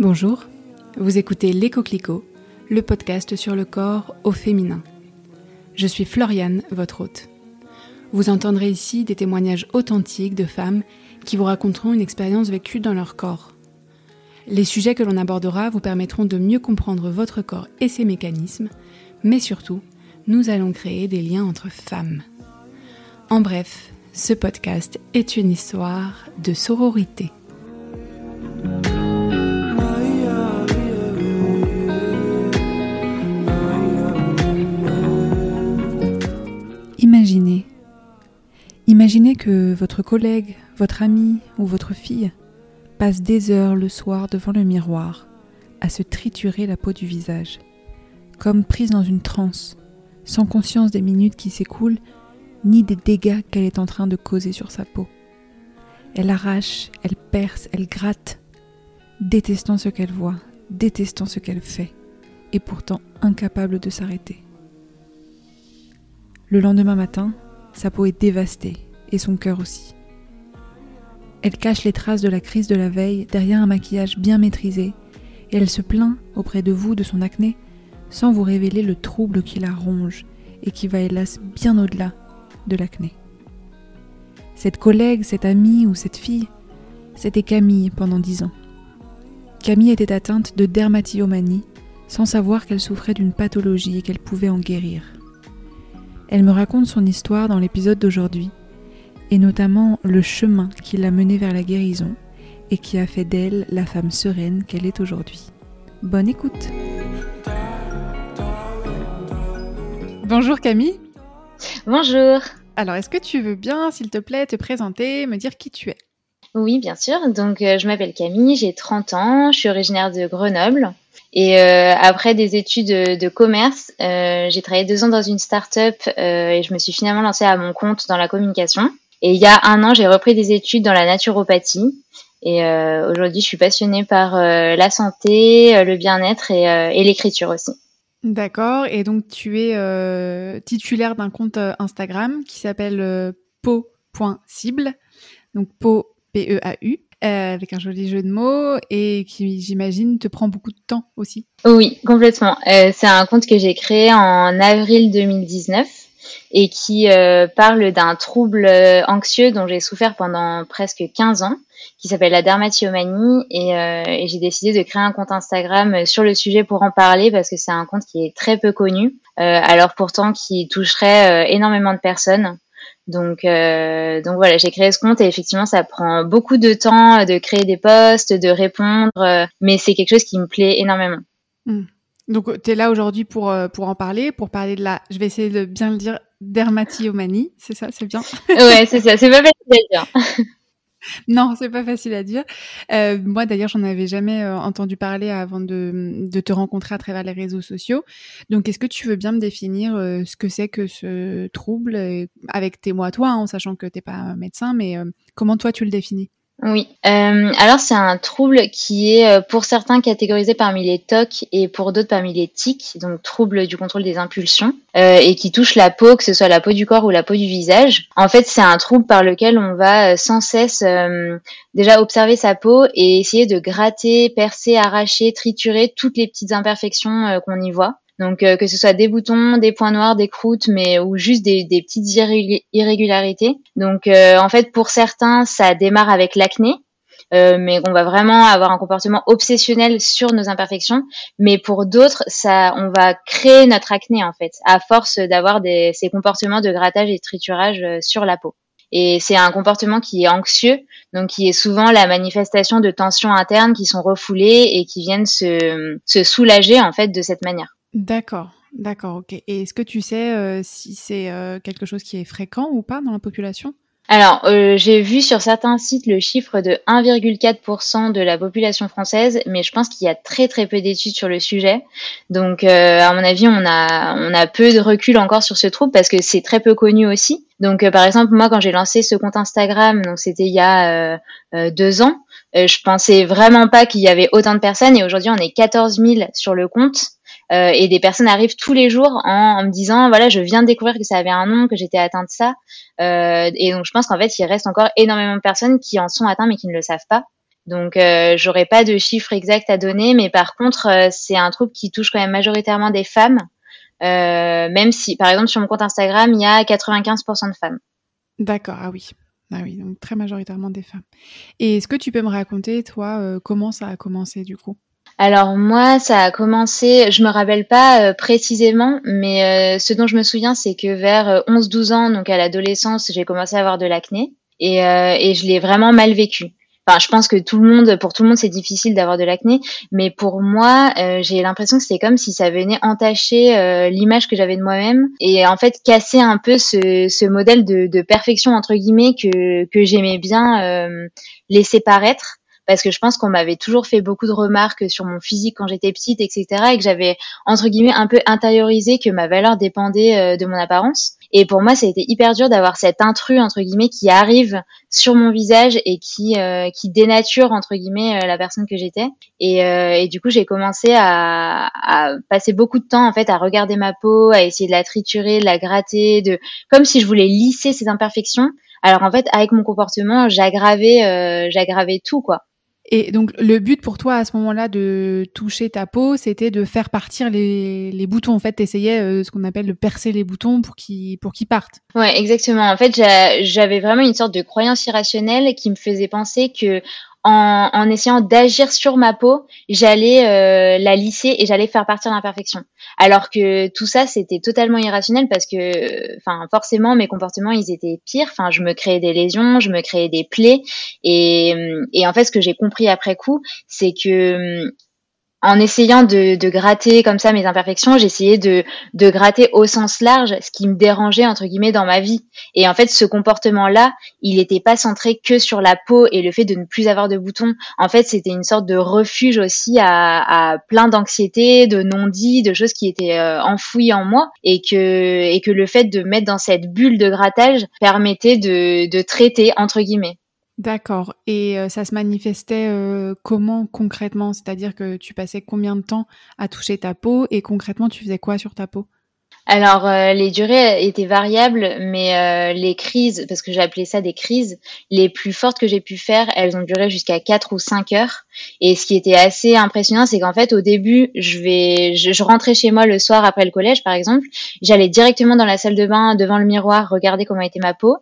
Bonjour, vous écoutez Les Coquelicots, le podcast sur le corps au féminin. Je suis Floriane, votre hôte. Vous entendrez ici des témoignages authentiques de femmes qui vous raconteront une expérience vécue dans leur corps. Les sujets que l'on abordera vous permettront de mieux comprendre votre corps et ses mécanismes, mais surtout, nous allons créer des liens entre femmes. En bref, ce podcast est une histoire de sororité. Imaginez. Imaginez que votre collègue, votre ami ou votre fille passe des heures le soir devant le miroir à se triturer la peau du visage, comme prise dans une transe, sans conscience des minutes qui s'écoulent ni des dégâts qu'elle est en train de causer sur sa peau. Elle arrache, elle perce, elle gratte, détestant ce qu'elle voit, détestant ce qu'elle fait, et pourtant incapable de s'arrêter. Le lendemain matin, sa peau est dévastée, et son cœur aussi. Elle cache les traces de la crise de la veille derrière un maquillage bien maîtrisé, et elle se plaint auprès de vous de son acné sans vous révéler le trouble qui la ronge et qui va hélas bien au-delà de l'acné. Cette collègue, cette amie ou cette fille, c'était Camille pendant dix ans. Camille était atteinte de dermatillomanie sans savoir qu'elle souffrait d'une pathologie et qu'elle pouvait en guérir. Elle me raconte son histoire dans l'épisode d'aujourd'hui, et notamment le chemin qui l'a menée vers la guérison et qui a fait d'elle la femme sereine qu'elle est aujourd'hui. Bonne écoute Bonjour Camille Bonjour Alors est-ce que tu veux bien, s'il te plaît, te présenter, me dire qui tu es? Oui, bien sûr. Donc euh, je m'appelle Camille, j'ai 30 ans, je suis originaire de Grenoble. Et euh, après des études de, commerce, euh, j'ai travaillé deux ans dans une start-up et je me suis finalement lancée à mon compte dans la communication. Et il y a un an, j'ai repris des études dans la naturopathie. Et aujourd'hui, je suis passionnée par la santé, le bien-être et, l'écriture aussi. D'accord. Et donc, tu es titulaire d'un compte Instagram qui s'appelle po.cible. Donc, po, P-E-A-U. Euh, avec un joli jeu de mots et qui, j'imagine, te prend beaucoup de temps aussi. Oui, complètement. Euh, c'est un compte que j'ai créé en avril 2019 et qui euh, parle d'un trouble anxieux dont j'ai souffert pendant presque 15 ans, qui s'appelle la dermatillomanie et, et j'ai décidé de créer un compte Instagram sur le sujet pour en parler parce que c'est un compte qui est très peu connu, alors pourtant qui toucherait énormément de personnes. Donc, euh, donc voilà, j'ai créé ce compte et effectivement, ça prend beaucoup de temps de créer des posts, de répondre, euh, mais c'est quelque chose qui me plaît énormément. Hmm. Donc, tu es là aujourd'hui pour, euh, pour en parler, pour parler de la, je vais essayer de bien le dire, dermatillomanie, c'est ça, c'est bien Ouais, c'est ça, c'est pas facile à dire. non, c'est pas facile à dire. Euh, moi, d'ailleurs, j'en avais jamais euh, entendu parler avant de, te rencontrer à travers les réseaux sociaux. Donc, est-ce que tu veux bien me définir euh, ce que c'est que ce trouble, avec tes mots à toi, hein, en sachant que t'es pas médecin, mais comment toi tu le définis? Oui. Euh, alors c'est un trouble qui est euh, pour certains catégorisé parmi les TOC et pour d'autres parmi les TIC, donc trouble du contrôle des impulsions, euh, et qui touche la peau, que ce soit la peau du corps ou la peau du visage. En fait, c'est un trouble par lequel on va sans cesse déjà observer sa peau et essayer de gratter, percer, arracher, triturer toutes les petites imperfections qu'on y voit. Donc euh, que ce soit des boutons, des points noirs, des croûtes, mais ou juste des, petites irrégularités. Donc euh, en fait pour certains ça démarre avec l'acné. Euh, mais on va vraiment avoir un comportement obsessionnel sur nos imperfections. Mais pour d'autres, ça, on va créer notre acné en fait, à force d'avoir ces comportements de grattage et de triturage sur la peau. Et c'est un comportement qui est anxieux, donc qui est souvent la manifestation de tensions internes qui sont refoulées et qui viennent se, se soulager en fait de cette manière. D'accord, d'accord, ok. Et est-ce que tu sais euh, si c'est euh, quelque chose qui est fréquent ou pas dans la population? Alors, euh, j'ai vu sur certains sites le chiffre de 1,4% de la population française, mais je pense qu'il y a très très peu d'études sur le sujet. Donc, à mon avis, on a on a peu de recul encore sur ce trouble parce que c'est très peu connu aussi. Donc, par exemple, moi, quand j'ai lancé ce compte Instagram, donc c'était il y a deux ans, je pensais vraiment pas qu'il y avait autant de personnes, et aujourd'hui, on est 14 000 sur le compte. Euh, et des personnes arrivent tous les jours en, me disant voilà je viens de découvrir que ça avait un nom que j'étais atteinte de ça. Euh, et donc je pense qu'en fait il reste encore énormément de personnes qui en sont atteintes mais qui ne le savent pas. Donc euh, j'aurais pas de chiffres exacts à donner mais par contre c'est un trouble qui touche quand même majoritairement des femmes. Même si par exemple sur mon compte Instagram il y a 95% de femmes. D'accord ah oui. Ah oui donc très majoritairement des femmes. Et est-ce que tu peux me raconter toi comment ça a commencé du coup? Alors moi, ça a commencé, je me rappelle pas euh, précisément, mais euh, ce dont je me souviens, c'est que vers 11-12 euh, ans, donc à l'adolescence, j'ai commencé à avoir de l'acné et, et je l'ai vraiment mal vécu. Enfin, je pense que tout le monde, pour tout le monde, c'est difficile d'avoir de l'acné, mais pour moi, j'ai l'impression que c'était comme si ça venait entacher l'image que j'avais de moi-même et en fait casser un peu ce, ce modèle de, de, perfection entre guillemets que que j'aimais bien laisser paraître parce que je pense qu'on m'avait toujours fait beaucoup de remarques sur mon physique quand j'étais petite, etc. et que j'avais entre guillemets un peu intériorisé que ma valeur dépendait euh, de mon apparence. Et pour moi, ça a été hyper dur d'avoir cet intrus entre guillemets qui arrive sur mon visage et qui euh, qui dénature entre guillemets euh, la personne que j'étais. Et, et, du coup, j'ai commencé à, à, passer beaucoup de temps en fait à regarder ma peau, à essayer de la triturer, de la gratter, de comme si je voulais lisser ces imperfections. Alors en fait, avec mon comportement, j'aggravais j'aggravais tout quoi. Et donc, le but pour toi à ce moment-là de toucher ta peau, c'était de faire partir les, les boutons. En fait, tu essayais euh, ce qu'on appelle de percer les boutons pour qu'ils pour qu'ils partent. Ouais, exactement. En fait, j'avais vraiment une sorte de croyance irrationnelle qui me faisait penser que en, en essayant d'agir sur ma peau, j'allais euh, la lisser et j'allais faire partir l'imperfection. Alors que tout ça, c'était totalement irrationnel parce que, enfin, forcément, mes comportements, ils étaient pires. Enfin, je me créais des lésions, je me créais des plaies. Et, et en fait, ce que j'ai compris après coup, c'est que en essayant de, gratter comme ça mes imperfections, j'essayais de, de gratter au sens large ce qui me dérangeait entre guillemets dans ma vie. Et en fait, ce comportement-là, il n'était pas centré que sur la peau et le fait de ne plus avoir de boutons. En fait, c'était une sorte de refuge aussi à, plein d'anxiété, de non-dits, de choses qui étaient euh, enfouies en moi et que et que le fait de mettre dans cette bulle de grattage permettait de, de traiter entre guillemets. D'accord. Et euh, ça se manifestait euh, comment concrètement? C'est-à-dire que tu passais combien de temps à toucher ta peau et concrètement tu faisais quoi sur ta peau? Alors euh, les durées étaient variables, mais les crises, parce que j'ai appelé ça des crises, les plus fortes que j'ai pu faire, elles ont duré jusqu'à 4 ou 5 heures. Et ce qui était assez impressionnant, c'est qu'en fait au début, je vais, je, rentrais chez moi le soir après le collège, par exemple, j'allais directement dans la salle de bain devant le miroir regarder comment était ma peau.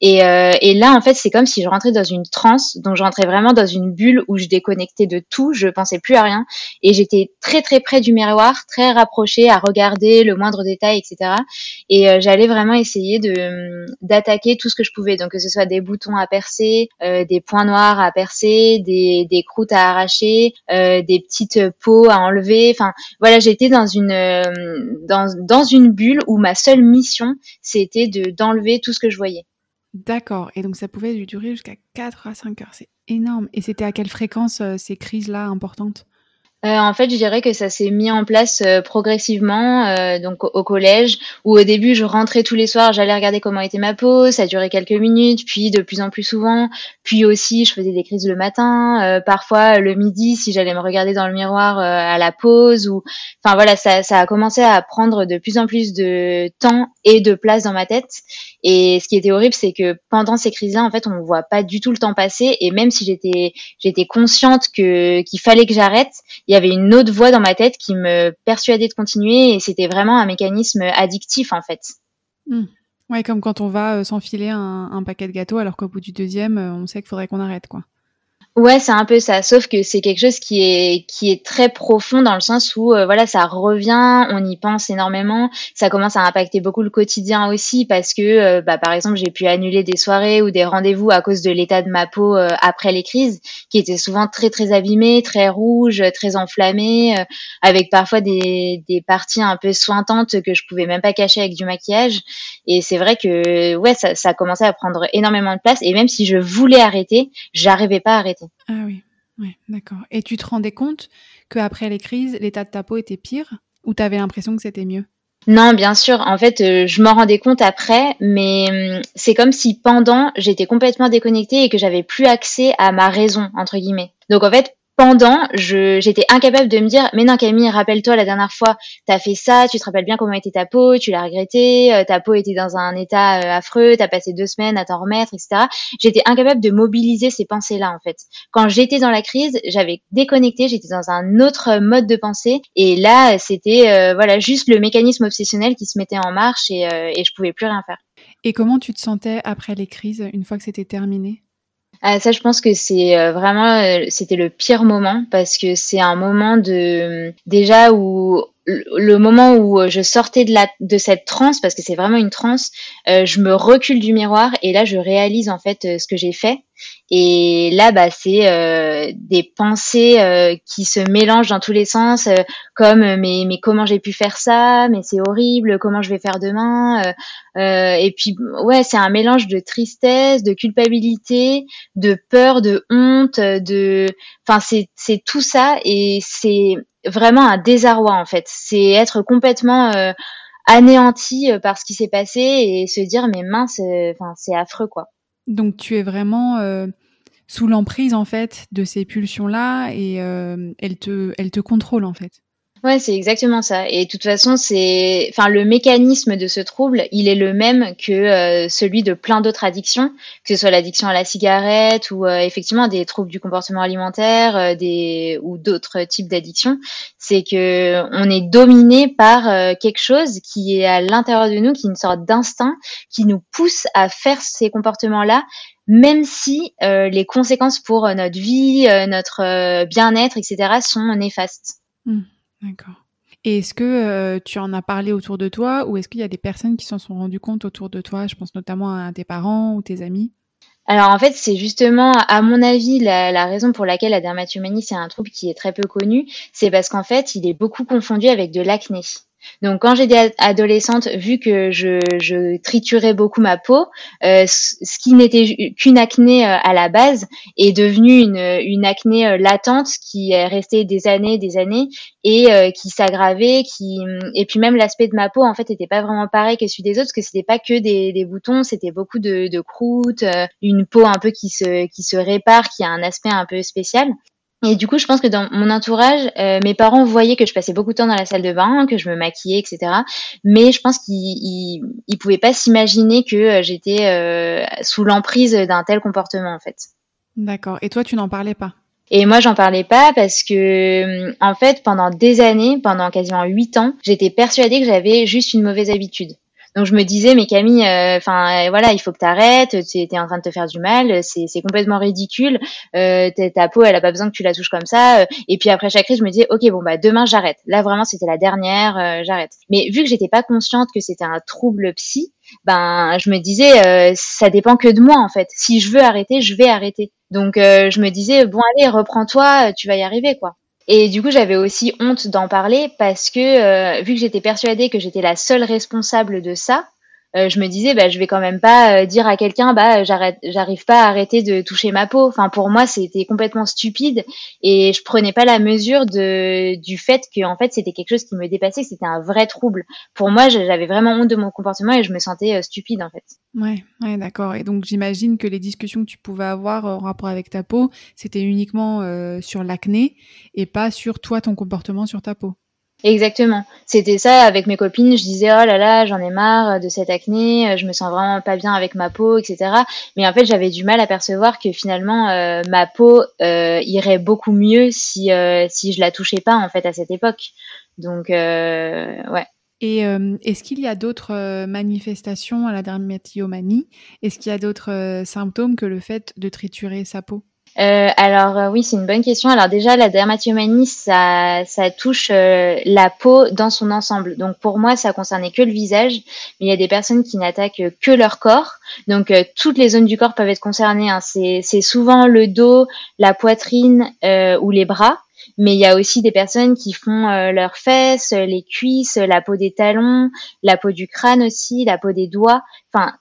Et, euh, et là, en fait, c'est comme si je rentrais dans une transe, donc je rentrais vraiment dans une bulle où je déconnectais de tout, je pensais plus à rien, et j'étais très très près du miroir, très rapprochée à regarder le moindre détail etc. Et euh, j'allais vraiment essayer de hum, d'attaquer tout ce que je pouvais, donc que ce soit des boutons à percer, euh, des points noirs à percer, des, des croûtes à arracher, euh, des petites peaux à enlever. Enfin, voilà, j'étais dans une dans dans une bulle où ma seule mission c'était de d'enlever tout ce que je voyais. D'accord. Et donc ça pouvait durer jusqu'à 4 à 5 heures. C'est énorme. Et c'était à quelle fréquence ces crises-là importantes? Euh, en fait, je dirais que ça s'est mis en place euh, progressivement, euh, donc au, collège, où au début, je rentrais tous les soirs, j'allais regarder comment était ma peau, ça durait quelques minutes, puis de plus en plus souvent, puis aussi, je faisais des crises le matin, parfois le midi, si j'allais me regarder dans le miroir à la pause, ou, enfin voilà, ça, ça a commencé à prendre de plus en plus de temps et de place dans ma tête. Et ce qui était horrible, c'est que pendant ces crises-là, en fait, on ne voit pas du tout le temps passer, et même si j'étais, j'étais consciente que qu'il fallait que j'arrête, il y avait une autre voix dans ma tête qui me persuadait de continuer et c'était vraiment un mécanisme addictif en fait. Hmm. Ouais, comme quand on va euh, s'enfiler un, un, paquet de gâteaux alors qu'au bout du deuxième, euh, on sait qu'il faudrait qu'on arrête quoi. Ouais, c'est un peu ça. Sauf que c'est quelque chose qui est qui est très profond dans le sens où euh, voilà, ça revient, on y pense énormément. Ça commence à impacter beaucoup le quotidien aussi parce que euh, bah, par exemple, j'ai pu annuler des soirées ou des rendez-vous à cause de l'état de ma peau euh, après les crises, qui étaient souvent très très abîmées, très rouges, très enflammées, avec parfois des des parties un peu sointantes que je pouvais même pas cacher avec du maquillage. Et c'est vrai que ouais, ça ça commençait à prendre énormément de place. Et même si je voulais arrêter, j'arrivais pas à arrêter. Ah oui, d'accord. Et tu te rendais compte qu'après les crises, l'état de ta peau était pire ou tu l'impression que c'était mieux? Non, bien sûr. En fait, euh, je m'en rendais compte après, mais hum, c'est comme si pendant, j'étais complètement déconnectée et que j'avais plus accès à ma raison entre guillemets. Donc en fait, pendant, j'étais incapable de me dire, mais non Camille, rappelle-toi la dernière fois, t'as fait ça, tu te rappelles bien comment était ta peau, tu l'as regretté, euh, ta peau était dans un état euh, affreux, t'as passé deux semaines à t'en remettre, etc. J'étais incapable de mobiliser ces pensées-là en fait. Quand j'étais dans la crise, j'avais déconnecté, j'étais dans un autre mode de pensée, et là c'était euh, voilà juste le mécanisme obsessionnel qui se mettait en marche et, et je pouvais plus rien faire. Et comment tu te sentais après les crises, une fois que c'était terminé? Ah, ça, je pense que c'est euh, vraiment, euh, c'était le pire moment parce que c'est un moment de déjà où le moment où je sortais de la de cette transe parce que c'est vraiment une transe, euh, je me recule du miroir et là je réalise en fait ce que j'ai fait et là, bah, c'est euh, des pensées euh, qui se mélangent dans tous les sens, euh, comme mais, mais comment j'ai pu faire ça, mais c'est horrible, comment je vais faire demain? et puis, ouais, c'est un mélange de tristesse, de culpabilité, de peur, de honte, de, enfin, c'est c'est tout ça et c'est vraiment un désarroi en fait. C'est être complètement anéanti par ce qui s'est passé et se dire mais mince, enfin, c'est affreux quoi. Donc tu es vraiment euh, sous l'emprise en fait de ces pulsions là et euh, elles te elles te contrôlent en fait. Ouais, c'est exactement ça. Et de toute façon, c'est, enfin, le mécanisme de ce trouble, il est le même que euh, celui de plein d'autres addictions, que ce soit l'addiction à la cigarette ou effectivement des troubles du comportement alimentaire, des ou d'autres types d'addictions. C'est que on est dominé par quelque chose qui est à l'intérieur de nous, qui est une sorte d'instinct qui nous pousse à faire ces comportements-là même si euh, les conséquences pour euh, notre vie, euh, notre bien-être, etc., sont néfastes. Mmh, d'accord. Et est-ce que tu en as parlé autour de toi ou est-ce qu'il y a des personnes qui s'en sont rendues compte autour de toi? Je pense notamment à tes parents ou tes amis. Alors en fait, c'est justement, à mon avis, la, la, raison pour laquelle la dermatomanie, c'est un trouble qui est très peu connu, c'est parce qu'en fait, il est beaucoup confondu avec de l'acné. Donc quand j'étais adolescente, vu que je, je, triturais beaucoup ma peau, euh, ce qui n'était qu'une acné euh, à la base est devenu une, une acné euh, latente qui est restée des années, des années et qui s'aggravait, qui et puis même l'aspect de ma peau en fait n'était pas vraiment pareil que celui des autres parce que c'était pas que des, des boutons, c'était beaucoup de, de croûtes, une peau un peu qui se qui se répare, qui a un aspect un peu spécial. Et du coup, je pense que dans mon entourage, euh, mes parents voyaient que je passais beaucoup de temps dans la salle de bain, que je me maquillais, etc. Mais je pense qu'ils ils, pouvaient pas s'imaginer que euh, j'étais euh, sous l'emprise d'un tel comportement, en fait. D'accord. Et toi, tu n'en parlais pas? Et moi, j'en parlais pas parce que, en fait, pendant des années, pendant quasiment huit ans, j'étais persuadée que j'avais juste une mauvaise habitude. Donc je me disais, mais Camille, euh, enfin voilà, il faut que tu arrêtes, tu es en train de te faire du mal, c'est complètement ridicule, euh, ta peau, elle a pas besoin que tu la touches comme ça. Euh. Et puis après chaque crise, je me disais, ok, bon bah demain j'arrête. Là vraiment, c'était la dernière, euh, j'arrête. Mais vu que j'étais pas consciente que c'était un trouble psy, ben je me disais, ça dépend que de moi en fait. Si je veux arrêter, je vais arrêter. Donc je me disais, bon allez, reprends-toi, tu vas y arriver quoi. Et du coup, j'avais aussi honte d'en parler parce que euh, vu que j'étais persuadée que j'étais la seule responsable de ça, euh, je me disais bah je vais quand même pas euh, dire à quelqu'un bah j'arrête j'arrive pas à arrêter de toucher ma peau. Enfin pour moi c'était complètement stupide et je prenais pas la mesure de du fait que en fait c'était quelque chose qui me dépassait c'était un vrai trouble. Pour moi j'avais vraiment honte de mon comportement et je me sentais stupide en fait. Ouais ouais d'accord. Et donc j'imagine que les discussions que tu pouvais avoir en rapport avec ta peau c'était uniquement sur l'acné et pas sur toi ton comportement sur ta peau Exactement. C'était ça avec mes copines. Je disais oh là là, j'en ai marre de cette acné, je me sens vraiment pas bien avec ma peau, etc. Mais en fait, j'avais du mal à percevoir que finalement euh, ma peau euh, irait beaucoup mieux si euh, si je la touchais pas en fait à cette époque. Donc ouais. Et est-ce qu'il y a d'autres manifestations à la dermatillomanie Est-ce qu'il y a d'autres symptômes que le fait de triturer sa peau? Euh, alors euh, oui, c'est une bonne question. Alors déjà, la dermatomanie, ça, ça touche euh, la peau dans son ensemble. Donc pour moi, ça concernait que le visage, mais il y a des personnes qui n'attaquent que leur corps. Donc toutes les zones du corps peuvent être concernées. Hein. C'est souvent le dos, la poitrine ou les bras. Mais il y a aussi des personnes qui font leurs fesses, les cuisses, la peau des talons, la peau du crâne aussi, la peau des doigts. Enfin,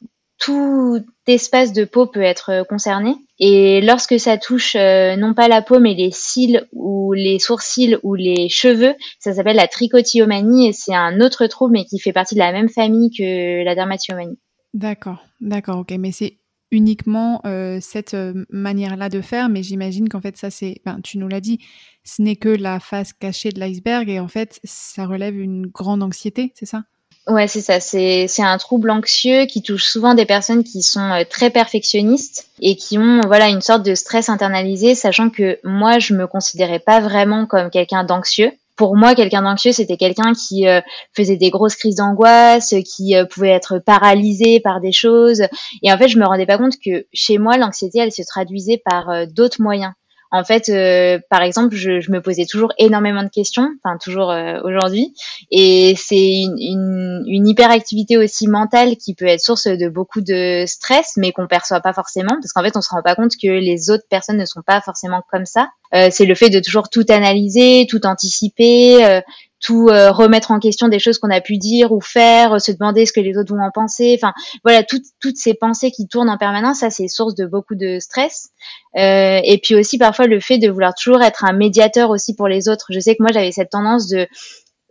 tout espace de peau peut être euh, concerné. Et lorsque ça touche euh, non pas la peau, mais les cils ou les sourcils ou les cheveux, ça s'appelle la trichotillomanie et c'est un autre trouble, mais qui fait partie de la même famille que la dermatillomanie. D'accord, d'accord, ok. Mais c'est uniquement euh, cette manière-là de faire, mais j'imagine qu'en fait ça c'est, ben, tu nous l'as dit, ce n'est que la face cachée de l'iceberg et en fait ça relève une grande anxiété, c'est ça? Ouais, c'est ça. C'est c'est un trouble anxieux qui touche souvent des personnes qui sont euh, très perfectionnistes et qui ont voilà une sorte de stress internalisé, sachant que moi je me considérais pas vraiment comme quelqu'un d'anxieux pour moi, quelqu'un d'anxieux, c'était quelqu'un qui euh, faisait des grosses crises d'angoisse, qui euh, pouvait être paralysé par des choses. Et en fait, je me rendais pas compte que chez moi, l'anxiété, elle se traduisait par euh, d'autres moyens. En fait, euh, par exemple, je, je, me posais toujours énormément de questions, enfin toujours euh, aujourd'hui, et c'est une, une, une, hyperactivité aussi mentale qui peut être source de beaucoup de stress, mais qu'on perçoit pas forcément, parce qu'en fait, on se rend pas compte que les autres personnes ne sont pas forcément comme ça. Euh, c'est le fait de toujours tout analyser, tout anticiper, euh, tout euh, remettre en question des choses qu'on a pu dire ou faire, se demander ce que les autres vont en penser. Enfin, voilà, toutes toutes ces pensées qui tournent en permanence, ça c'est source de beaucoup de stress. Euh, et puis aussi parfois le fait de vouloir toujours être un médiateur aussi pour les autres. Je sais que moi j'avais cette tendance de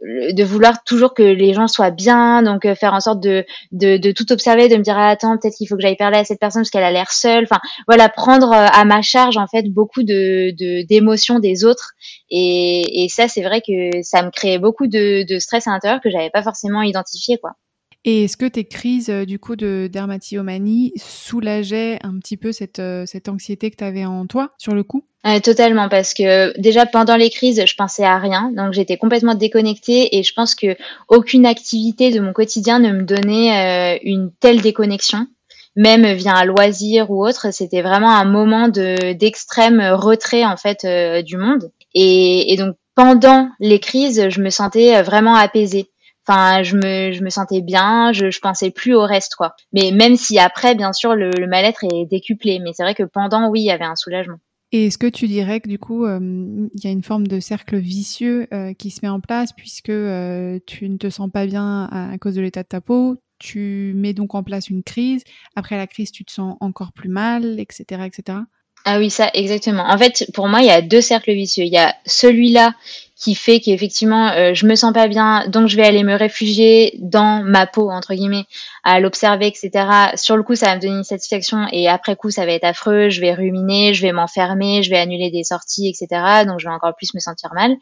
de vouloir toujours que les gens soient bien, donc euh, faire en sorte de, de, tout observer, de me dire ah, attends peut-être qu'il faut que j'aille parler à cette personne parce qu'elle a l'air seule. Enfin voilà, prendre euh, à ma charge en fait beaucoup de d'émotions des autres et, et ça c'est vrai que ça me créait beaucoup de, de stress à l'intérieur que j'avais pas forcément identifié quoi. Et est-ce que tes crises euh, du coup de dermatillomanie soulageaient un petit peu cette, euh, cette anxiété que tu avais en toi sur le coup? Euh, Totalement, parce que déjà pendant les crises, je pensais à rien, donc j'étais complètement déconnectée et je pense que aucune activité de mon quotidien ne me donnait euh, une telle déconnexion même via un loisir ou autre, c'était vraiment un moment de d'extrême retrait en fait du monde. Et, donc pendant les crises, je me sentais vraiment apaisée. Je me, sentais bien, je, pensais plus au reste, quoi. Mais même si après, bien sûr, le, le mal-être est décuplé. Mais c'est vrai que pendant, oui, il y avait un soulagement. Et est-ce que tu dirais que du coup, euh, il y a une forme de cercle vicieux euh, qui se met en place puisque euh, tu ne te sens pas bien à, à cause de l'état de ta peau, tu mets donc en place une crise, après la crise, tu te sens encore plus mal, etc., etc. Ah oui, ça, exactement. En fait, pour moi, il y a deux cercles vicieux. Il y a celui-là qui fait qu'effectivement euh, je me sens pas bien, donc je vais aller me réfugier dans ma peau entre guillemets, à l'observer, etc. Sur le coup, ça va me donner une satisfaction et après coup, ça va être affreux. Je vais ruminer, je vais m'enfermer, je vais annuler des sorties, etc. Donc je vais encore plus me sentir mal.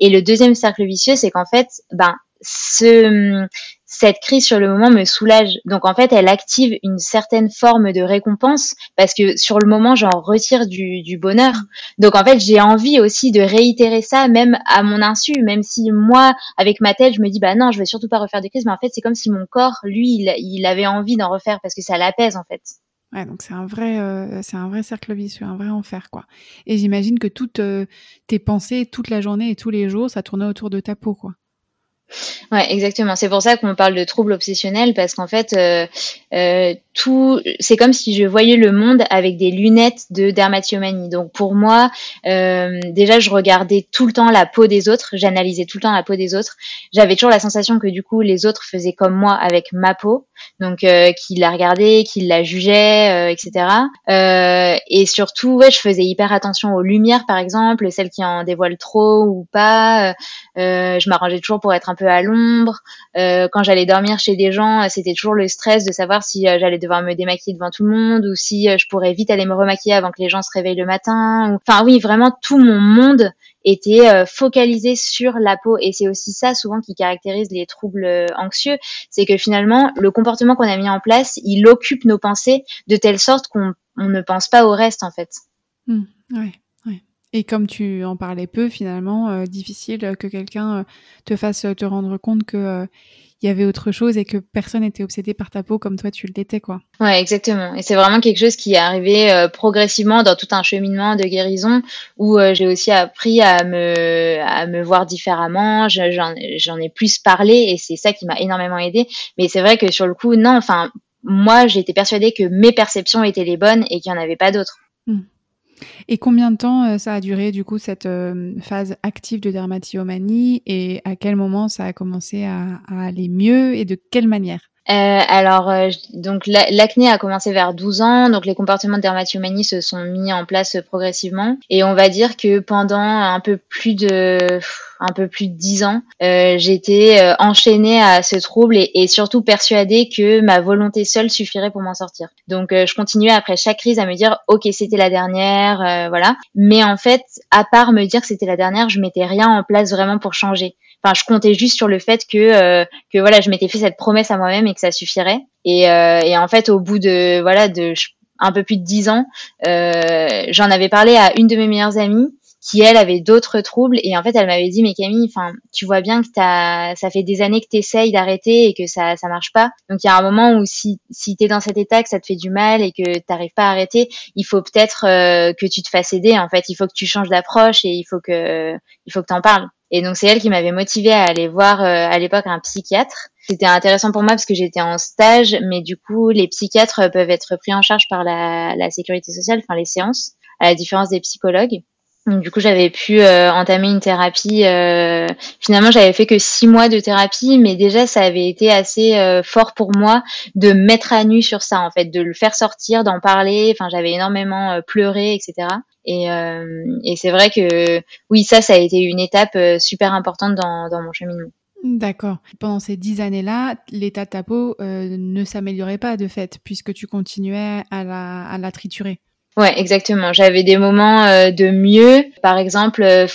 Et le deuxième cercle vicieux, c'est qu'en fait, ben ce, cette crise sur le moment me soulage. Donc en fait, elle active une certaine forme de récompense parce que sur le moment, j'en retire du, bonheur. Donc en fait, j'ai envie aussi de réitérer ça, même à mon insu, même si moi, avec ma tête, je me dis bah non, je vais surtout pas refaire de crise. Mais en fait, c'est comme si mon corps, lui, il, il avait envie d'en refaire parce que ça l'apaise en fait. Ouais, donc c'est un vrai, euh, c'est un vrai cercle vicieux, un vrai enfer, quoi. Et j'imagine que toutes euh, tes pensées, toute la journée et tous les jours, ça tournait autour de ta peau, quoi. Ouais, exactement. C'est pour ça qu'on parle de trouble obsessionnel parce qu'en fait, euh, euh, tout, c'est comme si je voyais le monde avec des lunettes de dermatillomanie. Donc pour moi, euh, déjà, je regardais tout le temps la peau des autres, j'analysais tout le temps la peau des autres. J'avais toujours la sensation que du coup, les autres faisaient comme moi avec ma peau, donc qu'ils la regardaient, qu'ils la jugeaient, etc. Et surtout, ouais, je faisais hyper attention aux lumières, par exemple, celles qui en dévoilent trop ou pas. Je m'arrangeais toujours pour être un peu à l'ombre. Euh, quand j'allais dormir chez des gens, euh, c'était toujours le stress de savoir si euh, j'allais devoir me démaquiller devant tout le monde ou si je pourrais vite aller me remaquiller avant que les gens se réveillent le matin. Enfin oui, vraiment tout mon monde était focalisé sur la peau et c'est aussi ça souvent qui caractérise les troubles anxieux, c'est que finalement le comportement qu'on a mis en place, il occupe nos pensées de telle sorte qu'on ne pense pas au reste en fait. Mmh. Et comme tu en parlais peu, finalement, euh, difficile que quelqu'un euh, te fasse te rendre compte que euh, il y avait autre chose et que personne n'était obsédé par ta peau comme toi tu l'étais, quoi. Ouais, exactement. Et c'est vraiment quelque chose qui est arrivé euh, progressivement dans tout un cheminement de guérison où euh, j'ai aussi appris à me à me voir différemment. J'en j'en ai plus parlé et c'est ça qui m'a énormément aidé. Mais c'est vrai que sur le coup, non. Enfin, moi, j'étais persuadée que mes perceptions étaient les bonnes et qu'il n'y en avait pas d'autres. Mmh. Et combien de temps euh, ça a duré du coup cette euh, phase active de dermatillomanie et à quel moment ça a commencé à, à aller mieux et de quelle manière? Alors, donc l'acné a commencé vers 12 ans, donc les comportements de dermatomanie se sont mis en place progressivement, et on va dire que pendant un peu plus de un peu plus de dix ans, euh, j'étais euh, enchaînée à ce trouble et, surtout persuadée que ma volonté seule suffirait pour m'en sortir. Donc euh, je continuais après chaque crise à me dire ok c'était la dernière, voilà. Mais en fait, à part me dire que c'était la dernière, je mettais rien en place vraiment pour changer. Enfin, je comptais juste sur le fait que que voilà, je m'étais fait cette promesse à moi-même et que ça suffirait. Et, et en fait, au bout de voilà de un peu plus de dix ans, j'en avais parlé à une de mes meilleures amies qui elle avait d'autres troubles. Et en fait elle m'avait dit mais Camille enfin tu vois bien que t'as ça fait des années que t'essayes d'arrêter et que ça ça marche pas. Donc il y a un moment où si si t'es dans cet état que ça te fait du mal et que t'arrives pas à arrêter il faut peut-être euh, que tu te fasses aider. En fait il faut que tu changes d'approche et il faut que il faut que t'en parles et donc c'est elle qui m'avait motivée à aller voir euh, à l'époque un psychiatre c'était intéressant pour moi parce que j'étais en stage, mais du coup, les psychiatres peuvent être pris en charge par la, la sécurité sociale, enfin les séances, à la différence des psychologues. Du coup, j'avais pu euh, entamer une thérapie. Euh, finalement, j'avais fait que six mois de thérapie, mais déjà, ça avait été assez euh, fort pour moi de mettre à nu sur ça, en fait, de le faire sortir, d'en parler. Enfin, j'avais énormément pleuré, etc. Et, c'est vrai que oui, ça, ça a été une étape super importante dans, dans mon cheminement. D'accord. Pendant ces dix années-là, l'état de ta peau ne s'améliorait pas de fait, puisque tu continuais à la, à la triturer. Ouais, exactement. J'avais des moments euh, de mieux. Par exemple, euh,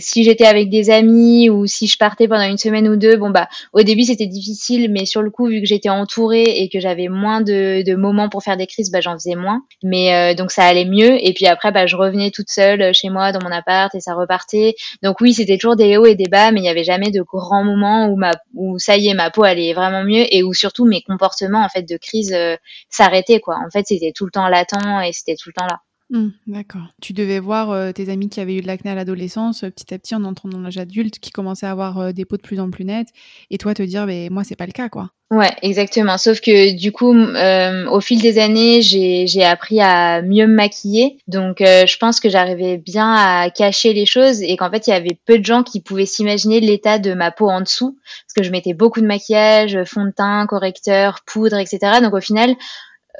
si j'étais avec des amis ou si je partais pendant une semaine ou deux, bon bah au début c'était difficile, mais sur le coup vu que j'étais entourée et que j'avais moins de, de, moments pour faire des crises, bah j'en faisais moins. Mais euh, donc ça allait mieux. Et puis après, bah je revenais toute seule chez moi dans mon appart et ça repartait. Donc oui, c'était toujours des hauts et des bas, mais il n'y avait jamais de grands moments où ma où ça y est ma peau allait vraiment mieux et où surtout mes comportements en fait de crise s'arrêtaient quoi. En fait, c'était tout le temps latent et c'était tout le temps Mmh, d'accord. Tu devais voir euh, tes amis qui avaient eu de l'acné à l'adolescence, euh, petit à petit en entrant dans l'âge adulte, qui commençaient à avoir euh, des peaux de plus en plus nettes, et toi te dire, mais moi c'est pas le cas, quoi. Ouais, exactement. Sauf que du coup, au fil des années, j'ai appris à mieux me maquiller. Donc, je pense que j'arrivais bien à cacher les choses et qu'en fait, il y avait peu de gens qui pouvaient s'imaginer l'état de ma peau en dessous, parce que je mettais beaucoup de maquillage, fond de teint, correcteur, poudre, etc. Donc, au final,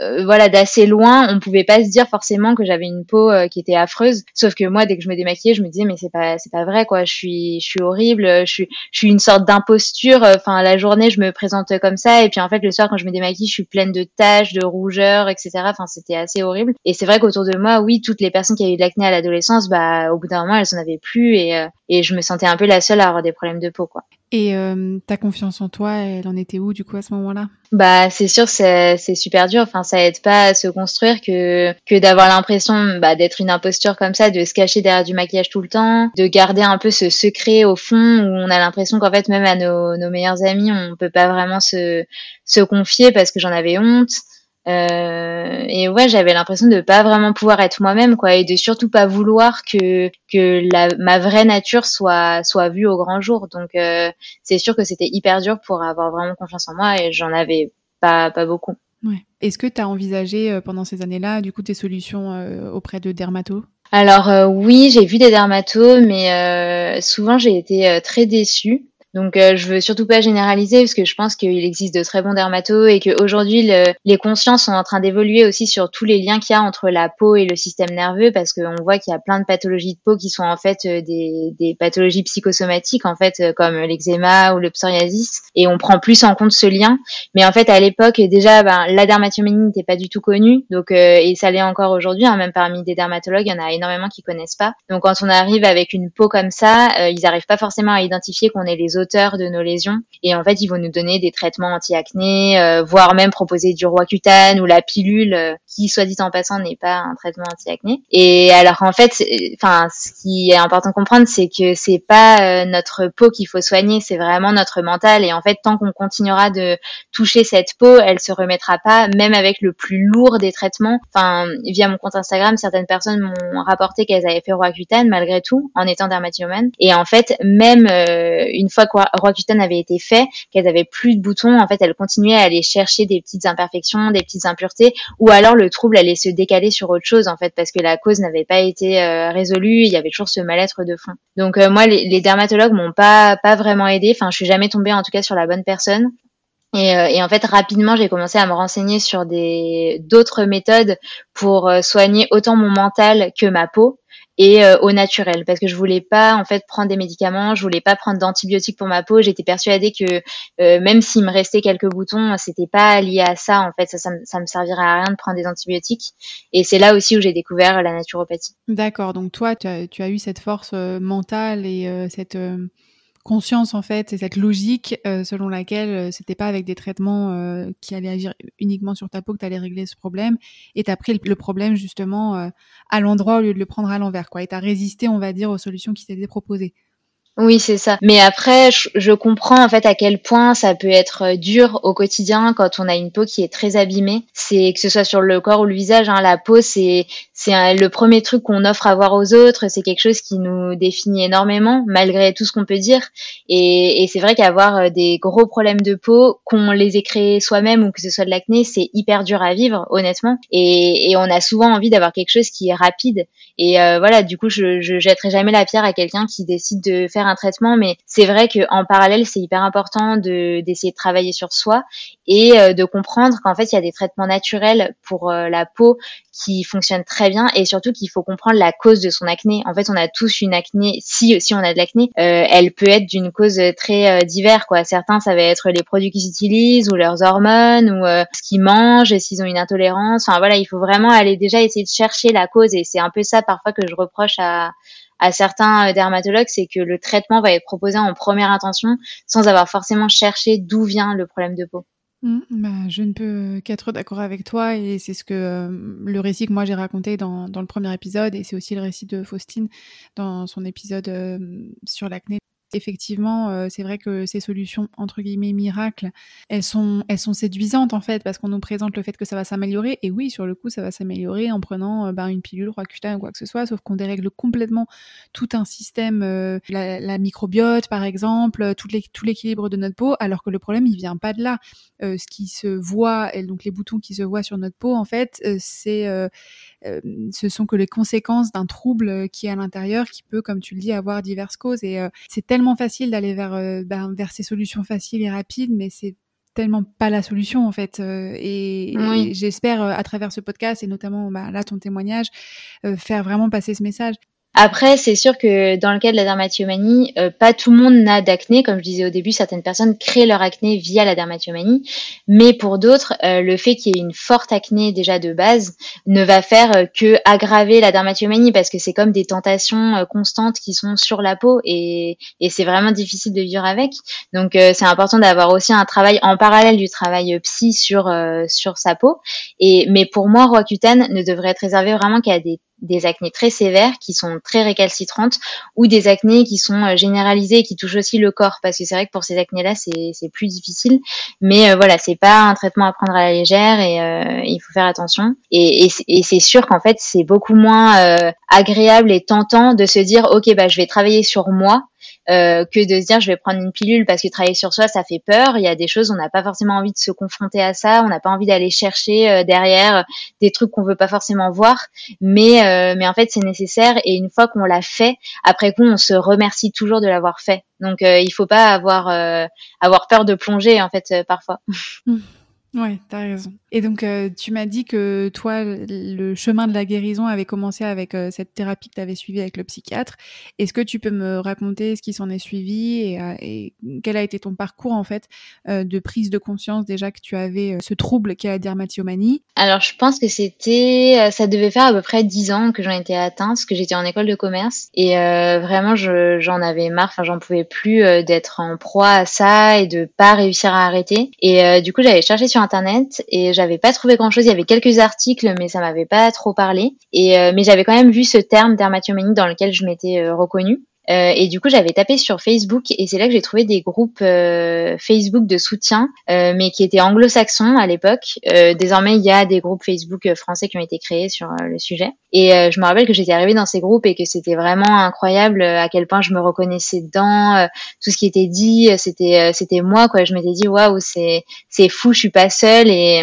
euh, voilà d'assez loin on pouvait pas se dire forcément que j'avais une peau euh, qui était affreuse. Sauf que moi dès que je me démaquillais je me disais mais c'est pas c'est pas vrai quoi. Je suis je suis horrible je suis je suis une sorte d'imposture. Enfin la journée je me présente comme ça. Et puis en fait le soir quand je me démaquille je suis pleine de taches de rougeurs etc enfin c'était assez horrible. Et c'est vrai qu'autour de moi oui toutes les personnes qui avaient eu de l'acné à l'adolescence bah au bout d'un moment elles en avaient plus. Et euh, et je me sentais un peu la seule à avoir des problèmes de peau quoi et euh, ta confiance en toi, elle en était où du coup à ce moment-là? Bah c'est sûr, c'est super dur. Enfin, ça aide pas à se construire que que d'avoir l'impression bah, d'être une imposture comme ça, de se cacher derrière du maquillage tout le temps, de garder un peu ce secret au fond où on a l'impression qu'en fait même à nos, nos meilleurs amis, on peut pas vraiment se se confier parce que j'en avais honte. Euh, et ouais, j'avais l'impression de pas vraiment pouvoir être moi-même, quoi, et de surtout pas vouloir que que la, ma vraie nature soit soit vue au grand jour. Donc euh, c'est sûr que c'était hyper dur pour avoir vraiment confiance en moi, et j'en avais pas pas beaucoup. Ouais. Est-ce que tu as envisagé euh, pendant ces années-là, du coup, tes solutions auprès de dermatos? Alors oui, j'ai vu des dermatos, mais souvent j'ai été très déçue. Donc euh, je veux surtout pas généraliser parce que je pense qu'il existe de très bons dermatos et qu'aujourd'hui le, les consciences sont en train d'évoluer aussi sur tous les liens qu'il y a entre la peau et le système nerveux parce qu'on voit qu'il y a plein de pathologies de peau qui sont en fait euh, des, des pathologies psychosomatiques en fait euh, comme l'eczéma ou le psoriasis et on prend plus en compte ce lien. Mais en fait à l'époque déjà ben, la dermatomanie n'était pas du tout connue donc et ça l'est encore aujourd'hui hein, même parmi des dermatologues il y en a énormément qui connaissent pas. Donc quand on arrive avec une peau comme ça ils arrivent pas forcément à identifier qu'on est les de nos lésions. Et en fait, ils vont nous donner des traitements anti-acné, euh, voire même proposer du Roaccutane ou la pilule, euh, qui, soit dit en passant, n'est pas un traitement anti-acné. Et alors en fait, enfin, ce qui est important de comprendre, c'est que c'est pas euh, notre peau qu'il faut soigner, c'est vraiment notre mental. Et en fait, tant qu'on continuera de toucher cette peau, elle se remettra pas, même avec le plus lourd des traitements. Enfin, via mon compte Instagram, certaines personnes m'ont rapporté qu'elles avaient fait Roaccutane malgré tout, en étant dermatomane. Et en fait, même une fois Roaccutane avait été fait, qu'elles avaient plus de boutons, en fait, elles continuaient à aller chercher des petites imperfections, des petites impuretés, ou alors le trouble allait se décaler sur autre chose, en fait, parce que la cause n'avait pas été euh, résolue, il y avait toujours ce mal-être de fond. Donc euh, moi, les, dermatologues m'ont pas vraiment aidé. Enfin, je suis jamais tombée en tout cas sur la bonne personne. Et, et, en fait, rapidement, j'ai commencé à me renseigner sur d'autres méthodes pour soigner autant mon mental que ma peau et euh, au naturel parce que je voulais pas en fait prendre des médicaments, je voulais pas prendre d'antibiotiques pour ma peau. J'étais persuadée que euh, même s'il me restait quelques boutons, c'était pas lié à ça en fait. Ça, ça, ça me servirait à rien de prendre des antibiotiques. Et c'est là aussi où j'ai découvert la naturopathie. D'accord. Donc toi, tu as, tu as eu cette force euh, mentale et cette conscience en fait et cette logique euh, selon laquelle euh, c'était pas avec des traitements euh, qui allaient agir uniquement sur ta peau que tu allais régler ce problème et tu pris le, problème justement à l'endroit au lieu de le prendre à l'envers quoi et tu as résisté on va dire aux solutions qui t'étaient proposées. Oui, c'est ça. Mais après, je, comprends en fait à quel point ça peut être euh, dur au quotidien quand on a une peau qui est très abîmée. C'est que ce soit sur le corps ou le visage, hein, la peau c'est c'est le premier truc qu'on offre à voir aux autres. C'est quelque chose qui nous définit énormément malgré tout ce qu'on peut dire. Et, et c'est vrai qu'avoir euh, des gros problèmes de peau, qu'on les ait créés soi-même ou que ce soit de l'acné, c'est hyper dur à vivre, honnêtement. Et, et on a souvent envie d'avoir quelque chose qui est rapide. Et euh, voilà, du coup, je, je jetterai jamais la pierre à quelqu'un qui décide de faire un traitement, mais c'est vrai qu'en parallèle, c'est hyper important de d'essayer de travailler sur soi et euh, de comprendre qu'en fait, il y a des traitements naturels pour euh, la peau qui fonctionnent très bien et surtout qu'il faut comprendre la cause de son acné. En fait, on a tous une acné. Si si on a de l'acné, euh, elle peut être d'une cause très divers quoi. Certains, ça va être les produits qu'ils utilisent ou leurs hormones ou ce qu'ils mangent, s'ils ont une intolérance. Enfin voilà, il faut vraiment aller déjà essayer de chercher la cause et c'est un peu ça parfois que je reproche à à certains euh, dermatologues, c'est que le traitement va être proposé en première intention sans avoir forcément cherché d'où vient le problème de peau. Mmh, bah, je ne peux qu'être d'accord avec toi et c'est ce que euh, le récit que moi j'ai raconté dans, dans, le premier épisode et c'est aussi le récit de Faustine dans son épisode euh, sur l'acné Effectivement, euh, c'est vrai que ces solutions entre guillemets miracles, elles sont, elles sont séduisantes en fait parce qu'on nous présente le fait que ça va s'améliorer. Et oui, sur le coup, ça va s'améliorer en prenant euh, ben, une pilule, Roaccutane ou quoi que ce soit. Sauf qu'on dérègle complètement tout un système, euh, la, microbiote par exemple, tout l'équilibre de notre peau, alors que le problème il vient pas de là. ce qui se voit, donc les boutons qui se voient sur notre peau, en fait, c'est, ce sont que les conséquences d'un trouble qui est à l'intérieur, qui peut, comme tu le dis, avoir diverses causes. Et c'est tellement facile d'aller vers, euh, ben, vers ces solutions faciles et rapides, mais c'est tellement pas la solution en fait. Euh, et, j'espère euh, à travers ce podcast et notamment bah, là ton témoignage faire vraiment passer ce message. Après, c'est sûr que dans le cas de la dermatillomanie, euh, pas tout le monde n'a d'acné. Comme je disais au début, certaines personnes créent leur acné via la dermatillomanie. Mais pour d'autres, euh, le fait qu'il y ait une forte acné déjà de base ne va faire euh, que aggraver la dermatillomanie parce que c'est comme des tentations constantes qui sont sur la peau et, et c'est vraiment difficile de vivre avec. Donc c'est important d'avoir aussi un travail en parallèle du travail psy sur sur sa peau. Et mais pour moi, Roaccutane ne devrait être réservé vraiment qu'à des des acnés très sévères qui sont très récalcitrantes ou des acnés qui sont euh, généralisées et qui touchent aussi le corps. Parce que c'est vrai que pour ces acnés là c'est plus difficile. Mais euh, voilà c'est pas un traitement à prendre à la légère et euh, il faut faire attention. Et, et, et c'est sûr qu'en fait c'est beaucoup moins euh, agréable et tentant de se dire ok bah je vais travailler sur moi euh, que de se dire je vais prendre une pilule parce que travailler sur soi ça fait peur. Il y a des choses on n'a pas forcément envie de se confronter à ça, on n'a pas envie d'aller chercher euh, derrière des trucs qu'on veut pas forcément voir, mais euh, mais en fait c'est nécessaire et une fois qu'on l'a fait, après coup on se remercie toujours de l'avoir fait. Donc il faut pas avoir avoir peur de plonger en fait parfois. Mmh. Ouais, t'as raison. Et donc, euh, tu m'as dit que toi, le chemin de la guérison avait commencé avec euh, cette thérapie que tu avais suivie avec le psychiatre. Est-ce que tu peux me raconter ce qui s'en est suivi et, euh, quel a été ton parcours en fait de prise de conscience déjà que tu avais ce trouble qui est la dermatillomanie Alors, je pense que c'était, ça devait faire à peu près dix ans que j'en étais atteinte, parce que j'étais en école de commerce et vraiment, j'en avais marre. Enfin, j'en pouvais plus d'être en proie à ça et de pas réussir à arrêter. Et du coup, j'avais cherché sur internet et j'avais pas trouvé grand chose. Il y avait quelques articles, mais ça m'avait pas trop parlé. Et euh, mais j'avais quand même vu ce terme dermatillomanie dans lequel je m'étais euh, reconnue. Euh, et du coup, j'avais tapé sur Facebook et c'est là que j'ai trouvé des groupes euh, Facebook de soutien, euh, mais qui étaient anglo-saxons à l'époque. désormais, il y a des groupes Facebook français qui ont été créés sur le sujet. Et je me rappelle que j'étais arrivée dans ces groupes et que c'était vraiment incroyable à quel point je me reconnaissais dedans. tout ce qui était dit, c'était c'était moi quoi. Je m'étais dit waouh, c'est c'est fou, je suis pas seule et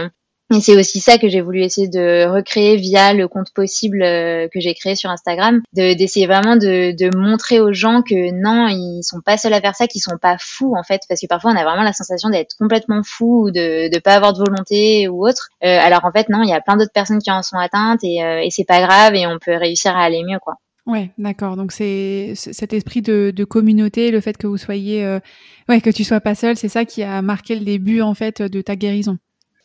Et c'est aussi ça que j'ai voulu essayer de recréer via le compte possible euh, que j'ai créé sur Instagram, d'essayer vraiment de, de, montrer aux gens que non, ils sont pas seuls à faire ça, qu'ils sont pas fous en fait, parce que parfois on a vraiment la sensation d'être complètement fou ou de ne pas avoir de volonté ou autre. Euh, alors en fait non, il y a plein d'autres personnes qui en sont atteintes et, euh, et c'est pas grave et on peut réussir à aller mieux quoi. Ouais, d'accord. Donc c'est cet esprit de, de, communauté, le fait que vous soyez, euh, ouais, que tu sois pas seul, c'est ça qui a marqué le début en fait de ta guérison.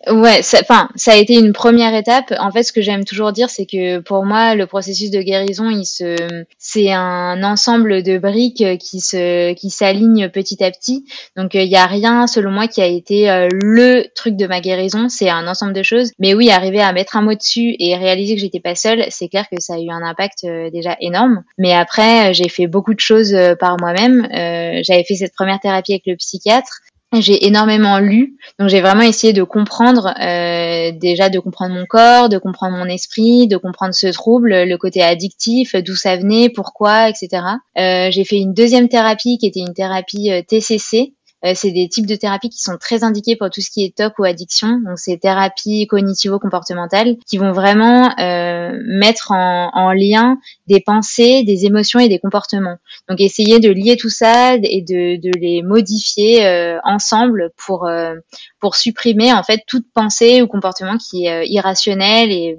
Ouais, enfin, ça, a été une première étape. En fait, ce que j'aime toujours dire, c'est que pour moi, le processus de guérison, il se, c'est un ensemble de briques qui se, qui s'alignent petit à petit. Donc, il n'y a rien, selon moi, qui a été euh, le truc de ma guérison. C'est un ensemble de choses. Mais oui, arriver à mettre un mot dessus et réaliser que j'étais pas seule, c'est clair que ça a eu un impact euh, déjà énorme. Mais après, j'ai fait beaucoup de choses euh, par moi-même. j'avais fait cette première thérapie avec le psychiatre. J'ai énormément lu, donc j'ai vraiment essayé de comprendre, euh, déjà de comprendre mon corps, de comprendre mon esprit, de comprendre ce trouble, le côté addictif, d'où ça venait, pourquoi, etc. Euh, j'ai fait une deuxième thérapie qui était une thérapie euh, TCC, euh, c'est des types de thérapies qui sont très indiquées pour tout ce qui est TOC ou addiction. Donc, c'est thérapies cognitivo-comportementales qui vont vraiment euh, mettre en, en, lien des pensées, des émotions et des comportements. Donc, essayer de lier tout ça et de, de les modifier euh, ensemble pour euh, pour supprimer en fait toute pensée ou comportement qui est irrationnel et,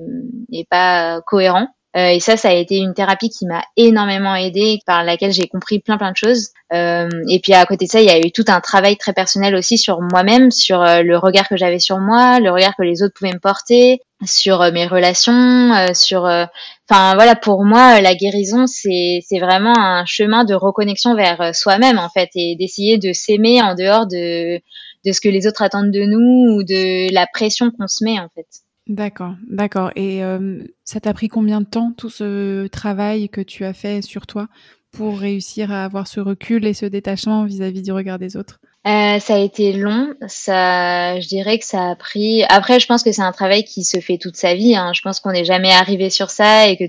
et pas cohérent. Euh, et ça, ça a été une thérapie qui m'a énormément aidée, par laquelle j'ai compris plein plein de choses. Euh, et puis à côté de ça, il y a eu tout un travail très personnel aussi sur moi-même, sur euh, le regard que j'avais sur moi, le regard que les autres pouvaient me porter, sur mes relations, sur. Enfin voilà, pour moi, la guérison, c'est c'est vraiment un chemin de reconnexion vers soi-même en fait, et d'essayer de s'aimer en dehors de de ce que les autres attendent de nous ou de la pression qu'on se met en fait. D'accord, d'accord. Et euh, ça t'a pris combien de temps tout ce travail que tu as fait sur toi pour réussir à avoir ce recul et ce détachement vis-à-vis du regard des autres? Euh, ça a été long. Ça, je dirais que ça a pris. Après, je pense que c'est un travail qui se fait toute sa vie. Hein. Je pense qu'on n'est jamais arrivé sur ça et que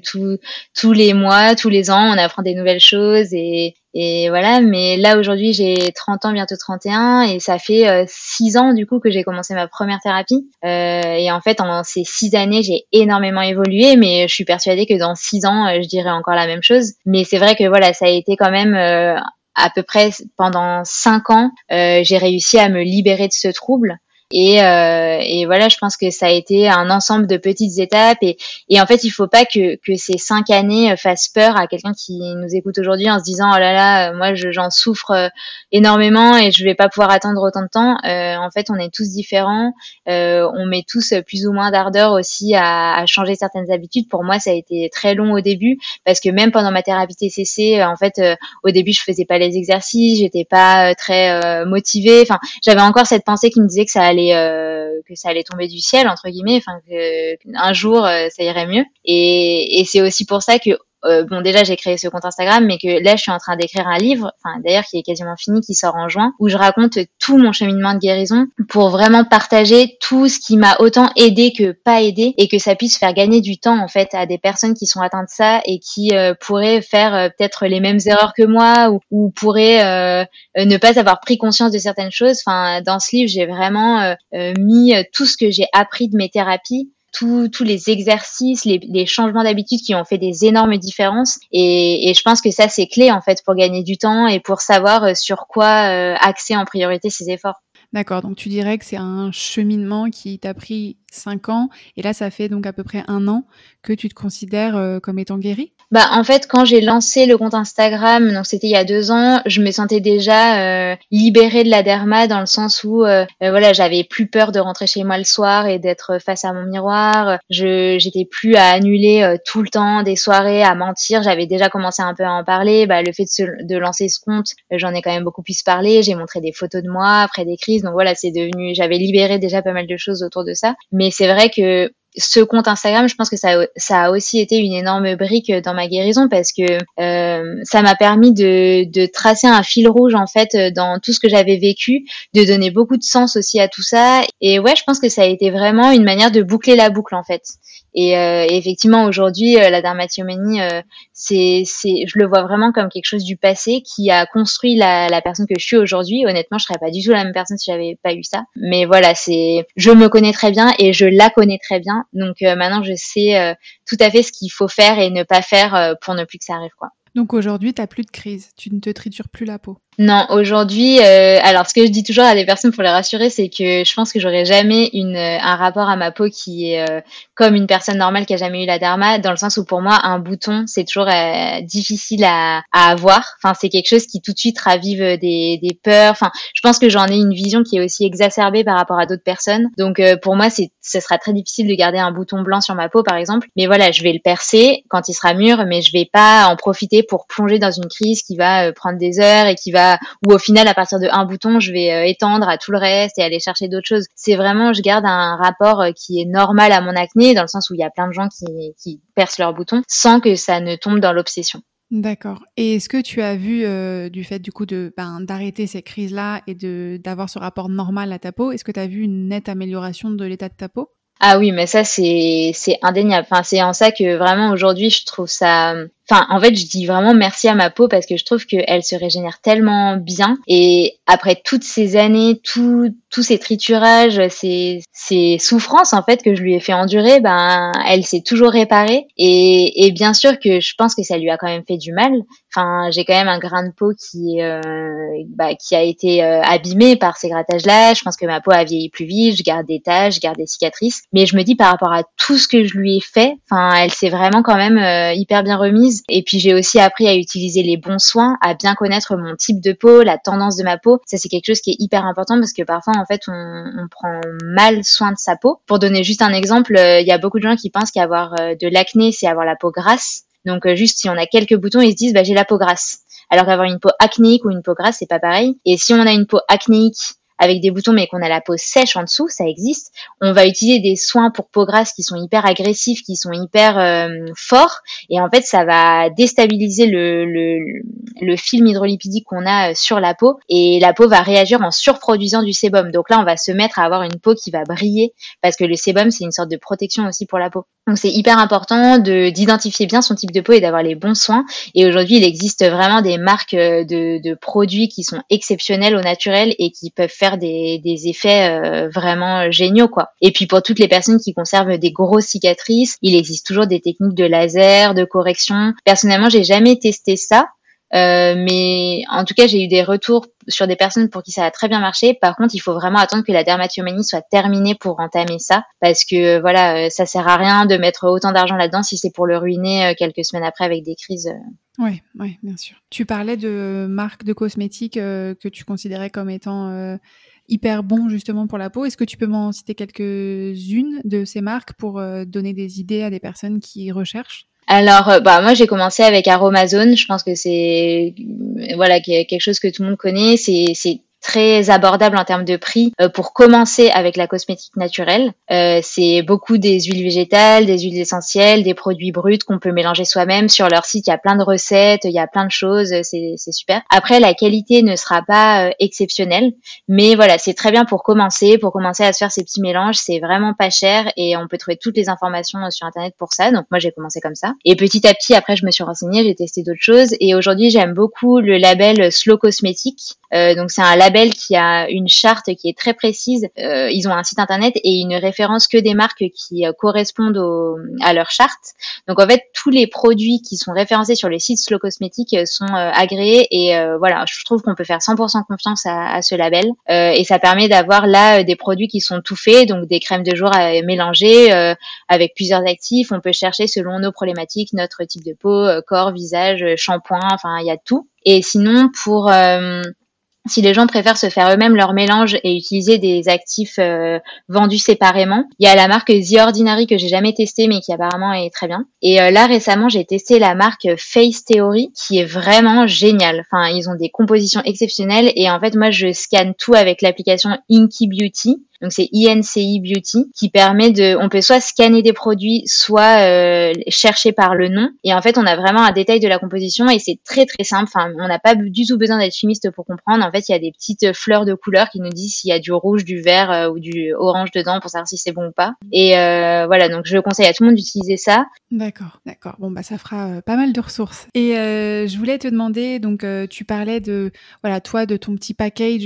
tous les mois, tous les ans, on apprend des nouvelles choses et, et voilà. Mais là aujourd'hui, j'ai 30 ans, bientôt 31, et ça fait euh, 6 ans du coup que j'ai commencé ma première thérapie. Euh, et en fait, en ces 6 années, j'ai énormément évolué, mais je suis persuadée que dans 6 ans, euh, je dirais encore la même chose. Mais c'est vrai que voilà, ça a été quand même euh, à peu près pendant cinq ans, euh, j'ai réussi à me libérer de ce trouble. Et, euh, et, voilà, je pense que ça a été un ensemble de petites étapes. Et, et en fait, il faut pas que, que, ces cinq années fassent peur à quelqu'un qui nous écoute aujourd'hui en se disant oh là là, moi j'en souffre euh, énormément et je vais pas pouvoir attendre autant de temps. Euh, en fait, on est tous différents. Euh, on met tous plus ou moins d'ardeur aussi à, à, changer certaines habitudes. Pour moi, ça a été très long au début parce que même pendant ma thérapie TCC, en fait, au début, je faisais pas les exercices, j'étais pas très motivée. Enfin, j'avais encore cette pensée qui me disait que ça allait euh, que ça allait tomber du ciel entre guillemets, enfin que un jour euh, ça irait mieux. Et, et c'est aussi pour ça que euh, bon déjà j'ai créé ce compte Instagram mais que là je suis en train d'écrire un livre enfin d'ailleurs qui est quasiment fini qui sort en juin où je raconte tout mon cheminement de guérison pour vraiment partager tout ce qui m'a autant aidé que pas aidé et que ça puisse faire gagner du temps en fait à des personnes qui sont atteintes de ça et qui euh, pourraient faire euh, peut-être les mêmes erreurs que moi ou, ou pourraient ne pas avoir pris conscience de certaines choses. Enfin dans ce livre j'ai vraiment mis tout ce que j'ai appris de mes thérapies tous les exercices, les, changements d'habitude qui ont fait des énormes différences. Et, je pense que ça, c'est clé en fait pour gagner du temps et pour savoir euh, sur quoi euh, axer en priorité ses efforts. D'accord, donc tu dirais que c'est un cheminement qui t'a pris cinq ans et là ça fait donc à peu près un an que tu te considères euh, comme étant guéri? Bah en fait quand j'ai lancé le compte Instagram, donc c'était il y a deux ans, je me sentais déjà euh, libérée de la derma dans le sens où euh, euh, voilà j'avais plus peur de rentrer chez moi le soir et d'être face à mon miroir. Je j'étais plus à annuler tout le temps des soirées, à mentir. J'avais déjà commencé un peu à en parler. Bah, le fait de, de lancer ce compte, j'en ai quand même beaucoup plus parlé. J'ai montré des photos de moi après des crises. Donc voilà c'est devenu, j'avais libéré déjà pas mal de choses autour de ça. Mais c'est vrai que ce compte Instagram, je pense que ça, a aussi été une énorme brique dans ma guérison parce que euh, ça m'a permis de, de, tracer un fil rouge en fait dans tout ce que j'avais vécu, de donner beaucoup de sens aussi à tout ça. Et ouais, je pense que ça a été vraiment une manière de boucler la boucle en fait. Et euh, effectivement, aujourd'hui, euh, la dermatillomanie, c'est, c'est, je le vois vraiment comme quelque chose du passé qui a construit la, la personne que je suis aujourd'hui. Honnêtement, je serais pas du tout la même personne si j'avais pas eu ça. Mais voilà, c'est, je me connais très bien et je la connais très bien. Donc maintenant, je sais tout à fait ce qu'il faut faire et ne pas faire pour ne plus que ça arrive, quoi. Donc aujourd'hui, tu plus de crise, tu ne te tritures plus la peau. Non, aujourd'hui, euh, alors ce que je dis toujours à des personnes pour les rassurer, c'est que je pense que j'aurai jamais une, euh, un rapport à ma peau qui est euh, comme une personne normale qui a jamais eu la derma, dans le sens où pour moi, un bouton, c'est toujours difficile à, à, avoir. Enfin, c'est quelque chose qui tout de suite ravive des, des peurs. Enfin, je pense que j'en ai une vision qui est aussi exacerbée par rapport à d'autres personnes. Donc pour moi, c'est, ce sera très difficile de garder un bouton blanc sur ma peau, par exemple. Mais voilà, je vais le percer quand il sera mûr, mais je vais pas en profiter pour plonger dans une crise qui va prendre des heures et qui va ou au final à partir de un bouton je vais euh, étendre à tout le reste et aller chercher d'autres choses. C'est vraiment je garde un rapport euh, qui est normal à mon acné dans le sens où il y a plein de gens qui, qui percent leurs boutons sans que ça ne tombe dans l'obsession. D'accord. Et est-ce que tu as vu euh, du fait du coup de ben, d'arrêter ces crises-là et de d'avoir ce rapport normal à ta peau, est-ce que tu as vu une nette amélioration de l'état de ta peau? Ah oui, mais ça c'est c'est indéniable. Enfin, c'est en ça que vraiment aujourd'hui je trouve ça Enfin, en fait, je dis vraiment merci à ma peau parce que je trouve qu'elle se régénère tellement bien. Et après toutes ces années, tous ces triturages, ces, ces souffrances en fait que je lui ai fait endurer, ben, elle s'est toujours réparée. Et, et bien sûr que je pense que ça lui a quand même fait du mal. Enfin, j'ai quand même un grain de peau qui, euh, bah, qui a été euh, abîmé par ces grattages-là. Je pense que ma peau a vieilli plus vite. Je garde des taches, je garde des cicatrices. Mais je me dis par rapport à tout ce que je lui ai fait, enfin, elle s'est vraiment quand même euh, hyper bien remise. Et puis j'ai aussi appris à utiliser les bons soins, à bien connaître mon type de peau, la tendance de ma peau. Ça c'est quelque chose qui est hyper important parce que parfois en fait on, on prend mal soin de sa peau. Pour donner juste un exemple, euh, il y a beaucoup de gens qui pensent qu'avoir euh, de l'acné c'est avoir la peau grasse. Donc euh, juste si on a quelques boutons, ils se disent bah j'ai la peau grasse. Alors qu'avoir une peau acnéique ou une peau grasse c'est pas pareil. Et si on a une peau acnéique avec des boutons mais qu'on a la peau sèche en dessous, ça existe. On va utiliser des soins pour peau grasse qui sont hyper agressifs, qui sont hyper euh, forts et en fait ça va déstabiliser le, le, le film hydrolipidique qu'on a euh, sur la peau et la peau va réagir en surproduisant du sébum. Donc là on va se mettre à avoir une peau qui va briller parce que le sébum c'est une sorte de protection aussi pour la peau. Donc c'est hyper important de d'identifier bien son type de peau et d'avoir les bons soins. Et aujourd'hui il existe vraiment des marques euh, de, de produits qui sont exceptionnels au naturel et qui peuvent faire des, des effets euh, vraiment géniaux quoi. Et puis pour toutes les personnes qui conservent des grosses cicatrices, il existe toujours des techniques de laser, de correction. Personnellement, j'ai jamais testé ça. Euh, mais en tout cas, j'ai eu des retours sur des personnes pour qui ça a très bien marché. Par contre, il faut vraiment attendre que la dermatillomanie soit terminée pour entamer ça, parce que voilà, ça sert à rien de mettre autant d'argent là-dedans si c'est pour le ruiner euh, quelques semaines après avec des crises. Oui, oui, bien sûr. Tu parlais de marques de cosmétiques que tu considérais comme étant hyper bon justement pour la peau. Est-ce que tu peux m'en citer quelques-unes de ces marques pour euh, donner des idées à des personnes qui recherchent? Alors, euh, bah moi j'ai commencé avec Aromazone. Je pense que c'est voilà quelque chose que tout le monde connaît. C'est très abordable en termes de prix euh, pour commencer avec la cosmétique naturelle. Euh, c'est beaucoup des huiles végétales, des huiles essentielles, des produits bruts qu'on peut mélanger soi-même. Sur leur site, il y a plein de recettes, il y a plein de choses, c'est super. Après, la qualité ne sera pas euh, exceptionnelle, mais voilà, c'est très bien pour commencer, pour commencer à se faire ces petits mélanges. C'est vraiment pas cher et on peut trouver toutes les informations sur Internet pour ça. Donc moi, j'ai commencé comme ça. Et petit à petit, après, je me suis renseignée, j'ai testé d'autres choses et aujourd'hui, j'aime beaucoup le label Slow Cosmétique. donc c'est un label qui a une charte qui est très précise. Euh, ils ont un site internet et une référence que des marques qui euh, correspondent à leur charte. Donc en fait, tous les produits qui sont référencés sur les sites Slow Cosmétiques euh, sont agréés et voilà, je trouve qu'on peut faire 100% confiance à, ce label et ça permet d'avoir là des produits qui sont tout faits, donc des crèmes de jour à mélanger avec plusieurs actifs. On peut chercher selon nos problématiques, notre type de peau, corps, visage, shampoing, enfin il y a tout. Et sinon pour si les gens préfèrent se faire eux-mêmes leur mélange et utiliser des actifs euh, vendus séparément, il y a la marque The Ordinary que j'ai jamais testé mais qui apparemment est très bien. Et euh, là récemment j'ai testé la marque Face Theory qui est vraiment géniale. Enfin ils ont des compositions exceptionnelles et en fait moi je scanne tout avec l'application Inky Beauty Donc c'est INCI Beauty qui permet de, on peut soit scanner des produits, soit euh, chercher par le nom. Et en fait, on a vraiment un détail de la composition et c'est très très simple. Enfin, on n'a pas du tout besoin d'être chimiste pour comprendre. En fait, il y a des petites fleurs de couleur qui nous disent s'il y a du rouge, du vert euh, ou du orange dedans pour savoir si c'est bon ou pas. Et euh, voilà, donc je conseille à tout le monde d'utiliser ça. D'accord, d'accord. Bon bah ça fera pas mal de ressources. Et je voulais te demander, donc tu parlais de, voilà, toi de ton petit package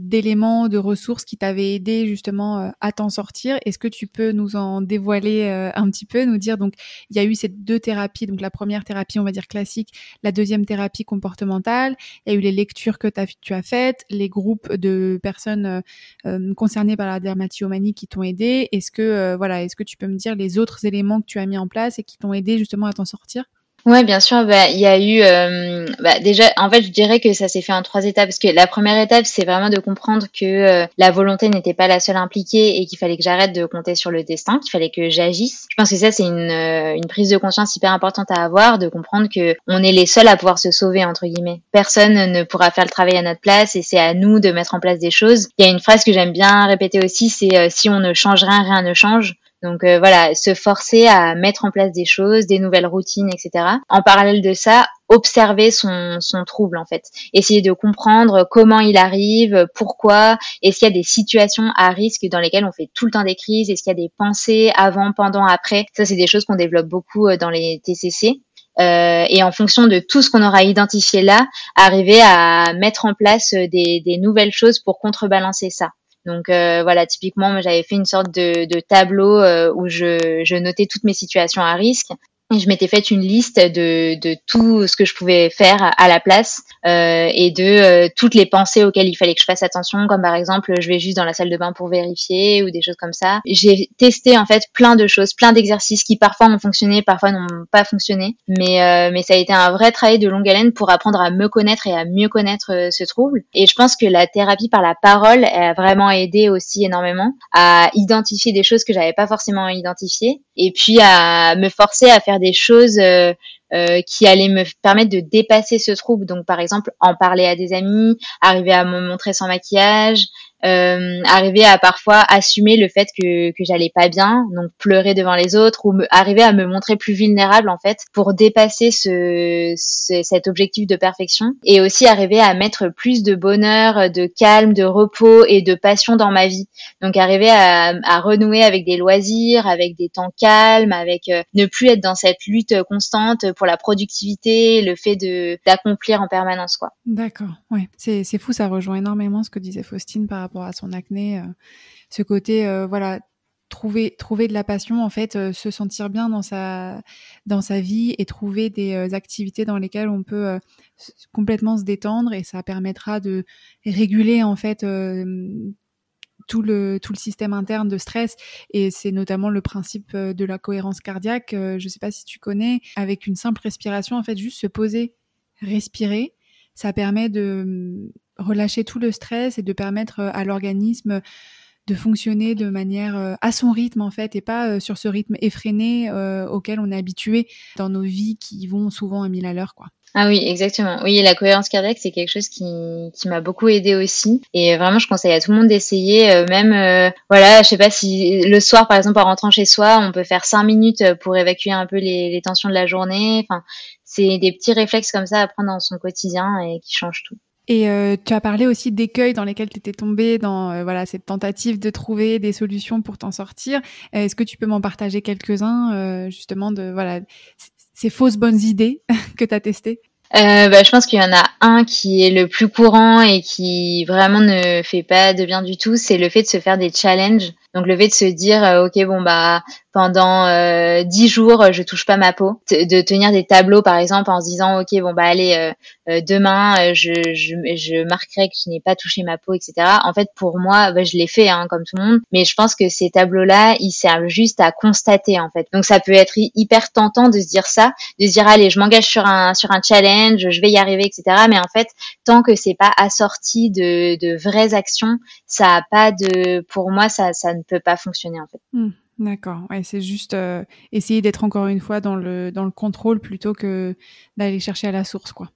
d'éléments, de ressources qui t'avaient aidé justement à t'en sortir. Est-ce que tu peux nous en dévoiler un petit peu, nous dire donc il y a eu ces deux thérapies, donc la première thérapie on va dire classique, la deuxième thérapie comportementale, il y a eu les lectures que tu as faites, les groupes de personnes euh, euh, concernées par la dermatillomanie qui t'ont aidé. Est-ce que euh, voilà, est-ce que tu peux me dire les autres éléments que tu as mis en place et qui t'ont aidé justement à t'en sortir? Ouais, bien sûr. Bah, il y a eu, euh, bah, déjà, en fait, je dirais que ça s'est fait en trois étapes. Parce que la première étape, c'est vraiment de comprendre que euh, la volonté n'était pas la seule impliquée et qu'il fallait que j'arrête de compter sur le destin, qu'il fallait que j'agisse. Je pense que ça, c'est une, euh, une prise de conscience hyper importante à avoir, de comprendre que on est les seuls à pouvoir se sauver entre guillemets. Personne ne pourra faire le travail à notre place et c'est à nous de mettre en place des choses. Il y a une phrase que j'aime bien répéter aussi, c'est si on ne change rien, rien ne change. Donc euh, voilà, se forcer à mettre en place des choses, des nouvelles routines, etc. En parallèle de ça, observer son, son trouble en fait, essayer de comprendre comment il arrive, pourquoi, est-ce qu'il y a des situations à risque dans lesquelles on fait tout le temps des crises, est-ce qu'il y a des pensées avant, pendant, après. Ça c'est des choses qu'on développe beaucoup euh, dans les TCC. Euh, et en fonction de tout ce qu'on aura identifié là, arriver à mettre en place des, des nouvelles choses pour contrebalancer ça. Donc euh, voilà, typiquement, j'avais fait une sorte de, tableau euh, où je, je, notais toutes mes situations à risque je m'étais fait une liste de, de, tout ce que je pouvais faire à la place euh, et de euh, toutes les pensées auxquelles il fallait que je fasse attention, comme par exemple je vais juste dans la salle de bain pour vérifier ou des choses comme ça. J'ai testé en fait plein de choses, plein d'exercices qui parfois ont fonctionné, parfois n'ont pas fonctionné, mais euh, mais ça a été un vrai travail de longue haleine pour apprendre à me connaître et à mieux connaître euh, ce trouble. Et je pense que la thérapie par la parole a vraiment aidé aussi énormément à identifier des choses que j'avais pas forcément identifiées et puis à me forcer à faire des choses euh, euh, qui allaient me permettre de dépasser ce trouble. Donc par exemple en parler à des amis, arriver à me montrer sans maquillage, euh, arriver à parfois assumer le fait que, que j'allais pas bien, donc pleurer devant les autres ou me, arriver à me montrer plus vulnérable en fait pour dépasser ce, cet objectif de perfection et aussi arriver à mettre plus de bonheur, de calme, de repos et de passion dans ma vie. Donc arriver à, à renouer avec des loisirs, avec des temps calmes, avec euh, ne plus être dans cette lutte constante pour la productivité, le fait de d'accomplir en permanence quoi. D'accord, ouais, c'est c'est fou, ça rejoint énormément ce que disait Faustine par rapport à son acné, euh, ce côté euh, voilà trouver trouver de la passion en fait euh, se sentir bien dans sa dans sa vie et trouver des activités dans lesquelles on peut complètement se détendre et ça permettra de réguler en fait tout le tout le système interne de stress et c'est notamment le principe de la cohérence cardiaque je sais pas si tu connais avec une simple respiration en fait juste se poser respirer ça permet de relâcher tout le stress et de permettre euh, à l'organisme de fonctionner de manière euh, à son rythme en fait et pas euh, sur ce rythme effréné auquel on est habitué dans nos vies qui vont souvent à mille à l'heure quoi. Ah oui, exactement. Oui, la cohérence cardiaque, c'est quelque chose qui, qui m'a beaucoup aidé aussi. Et vraiment, je conseille à tout le monde d'essayer. même, voilà, je sais pas si le soir, par exemple, en rentrant chez soi, on peut faire cinq minutes pour évacuer un peu les, les tensions de la journée. Enfin, c'est des petits réflexes comme ça à prendre dans son quotidien et qui changent tout. Et euh, tu as parlé aussi d'écueils dans lesquels tu étais tombé dans euh, voilà cette tentative de trouver des solutions pour t'en sortir. Euh, est-ce que tu peux m'en partager quelques-uns justement de voilà ces fausses bonnes idées que tu as testées bah, je pense qu'il y en a un qui est le plus courant et qui vraiment ne fait pas de bien du tout, c'est le fait de se faire des challenges. Donc le fait de se dire ok bon bah pendant euh, dix jours, je touche pas ma peau. De tenir des tableaux, par exemple, en se disant, ok, bon bah allez, euh, euh, demain, je, je, je, marquerai que je n'ai pas touché ma peau, etc. En fait, pour moi, bah, je l'ai fait, hein, comme tout le monde. Mais je pense que ces tableaux-là, ils servent juste à constater, en fait. Donc ça peut être hyper tentant de se dire ça, de se dire, allez, je m'engage sur un sur un challenge, je vais y arriver, etc. Mais en fait, tant que c'est pas assorti de, de vraies actions, ça a pas de, pour moi, ça ça ne peut pas fonctionner, en fait. Mmh. D'accord. Ouais, c'est juste euh, essayer d'être encore une fois dans le dans le contrôle plutôt que d'aller chercher à la source, quoi.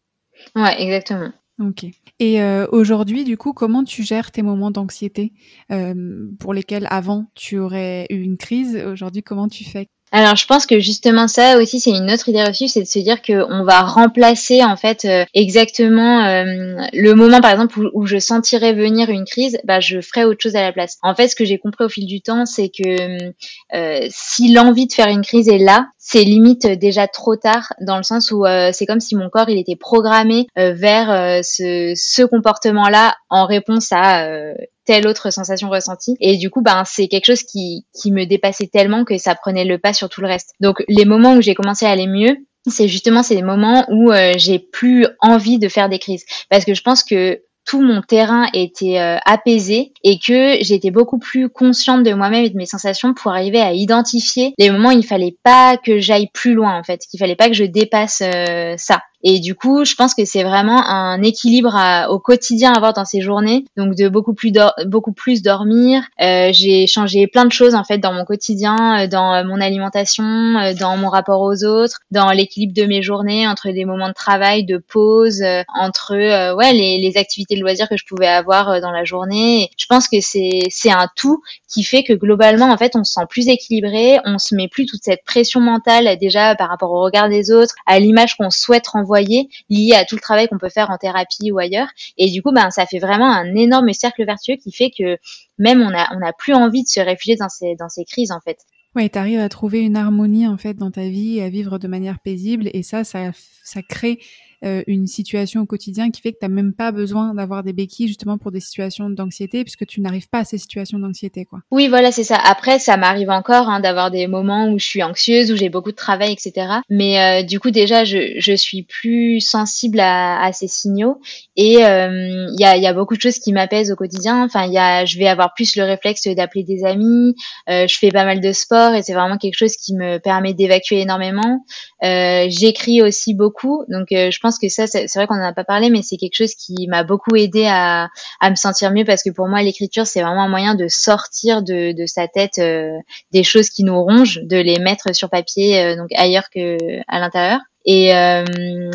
Ouais, exactement. Ok. Et euh, aujourd'hui, du coup, comment tu gères tes moments d'anxiété euh, pour lesquels avant tu aurais eu une crise? Aujourd'hui, comment tu fais? Alors, je pense que justement ça aussi, c'est une autre idée reçue, c'est de se dire qu'on va remplacer en fait euh, exactement euh, le moment, par exemple, où, je sentirais venir une crise, bah, je ferai autre chose à la place. En fait, ce que j'ai compris au fil du temps, c'est que euh, si l'envie de faire une crise est là, c'est limite déjà trop tard, dans le sens où c'est comme si mon corps il était programmé vers ce, ce comportement-là en réponse à telle autre sensation ressentie. Et du coup, ben, c'est quelque chose qui, qui me dépassait tellement que ça prenait le pas sur tout le reste. Donc, les moments où j'ai commencé à aller mieux, c'est justement ces moments où euh, j'ai plus envie de faire des crises. Parce que je pense que tout mon terrain était euh, apaisé et que j'étais beaucoup plus consciente de moi-même et de mes sensations pour arriver à identifier les moments où il fallait pas que j'aille plus loin en fait, qu'il fallait pas que je dépasse euh, ça. Et du coup, je pense que c'est vraiment un équilibre au quotidien à avoir dans ces journées. Donc de beaucoup plus beaucoup plus dormir. Euh, j'ai changé plein de choses en fait dans mon quotidien, euh, dans mon alimentation, euh, dans mon rapport aux autres, dans l'équilibre de mes journées entre des moments de travail, de pause, entre ouais les, les, activités de loisirs que je pouvais avoir dans la journée. je pense que c'est c'est un tout qui fait que globalement en fait on se sent plus équilibré, on se met plus toute cette pression mentale déjà par rapport au regard des autres, à l'image qu'on souhaite renvoyer lié à tout le travail qu'on peut faire en thérapie ou ailleurs. Et du coup, ben, ça fait vraiment un énorme cercle vertueux qui fait que même on a, on a plus envie de se réfugier dans ces, dans ces crises, en fait. Ouais, tu arrives à trouver une harmonie en fait dans ta vie, à vivre de manière paisible et ça, ça, ça crée euh, une situation au quotidien qui fait que tu n'as même pas besoin d'avoir des béquilles justement pour des situations d'anxiété puisque tu n'arrives pas à ces situations d'anxiété quoi. Oui voilà c'est ça. Après ça m'arrive encore hein, d'avoir des moments où je suis anxieuse, où j'ai beaucoup de travail etc. Mais euh, du coup déjà je, je suis plus sensible à, ces signaux et euh, il y, a, y a beaucoup de choses qui m'apaisent au quotidien. Enfin y a je vais avoir plus le réflexe d'appeler des amis. je fais pas mal de sport et c'est vraiment quelque chose qui me permet d'évacuer énormément. J'écris aussi beaucoup donc je pense que ça, c'est vrai qu'on n'en a pas parlé, mais c'est quelque chose qui m'a beaucoup aidé à, à, me sentir mieux parce que pour moi, l'écriture, c'est vraiment un moyen de sortir de, de sa tête euh, des choses qui nous rongent, de les mettre sur papier, euh, donc ailleurs que à l'intérieur. Et euh,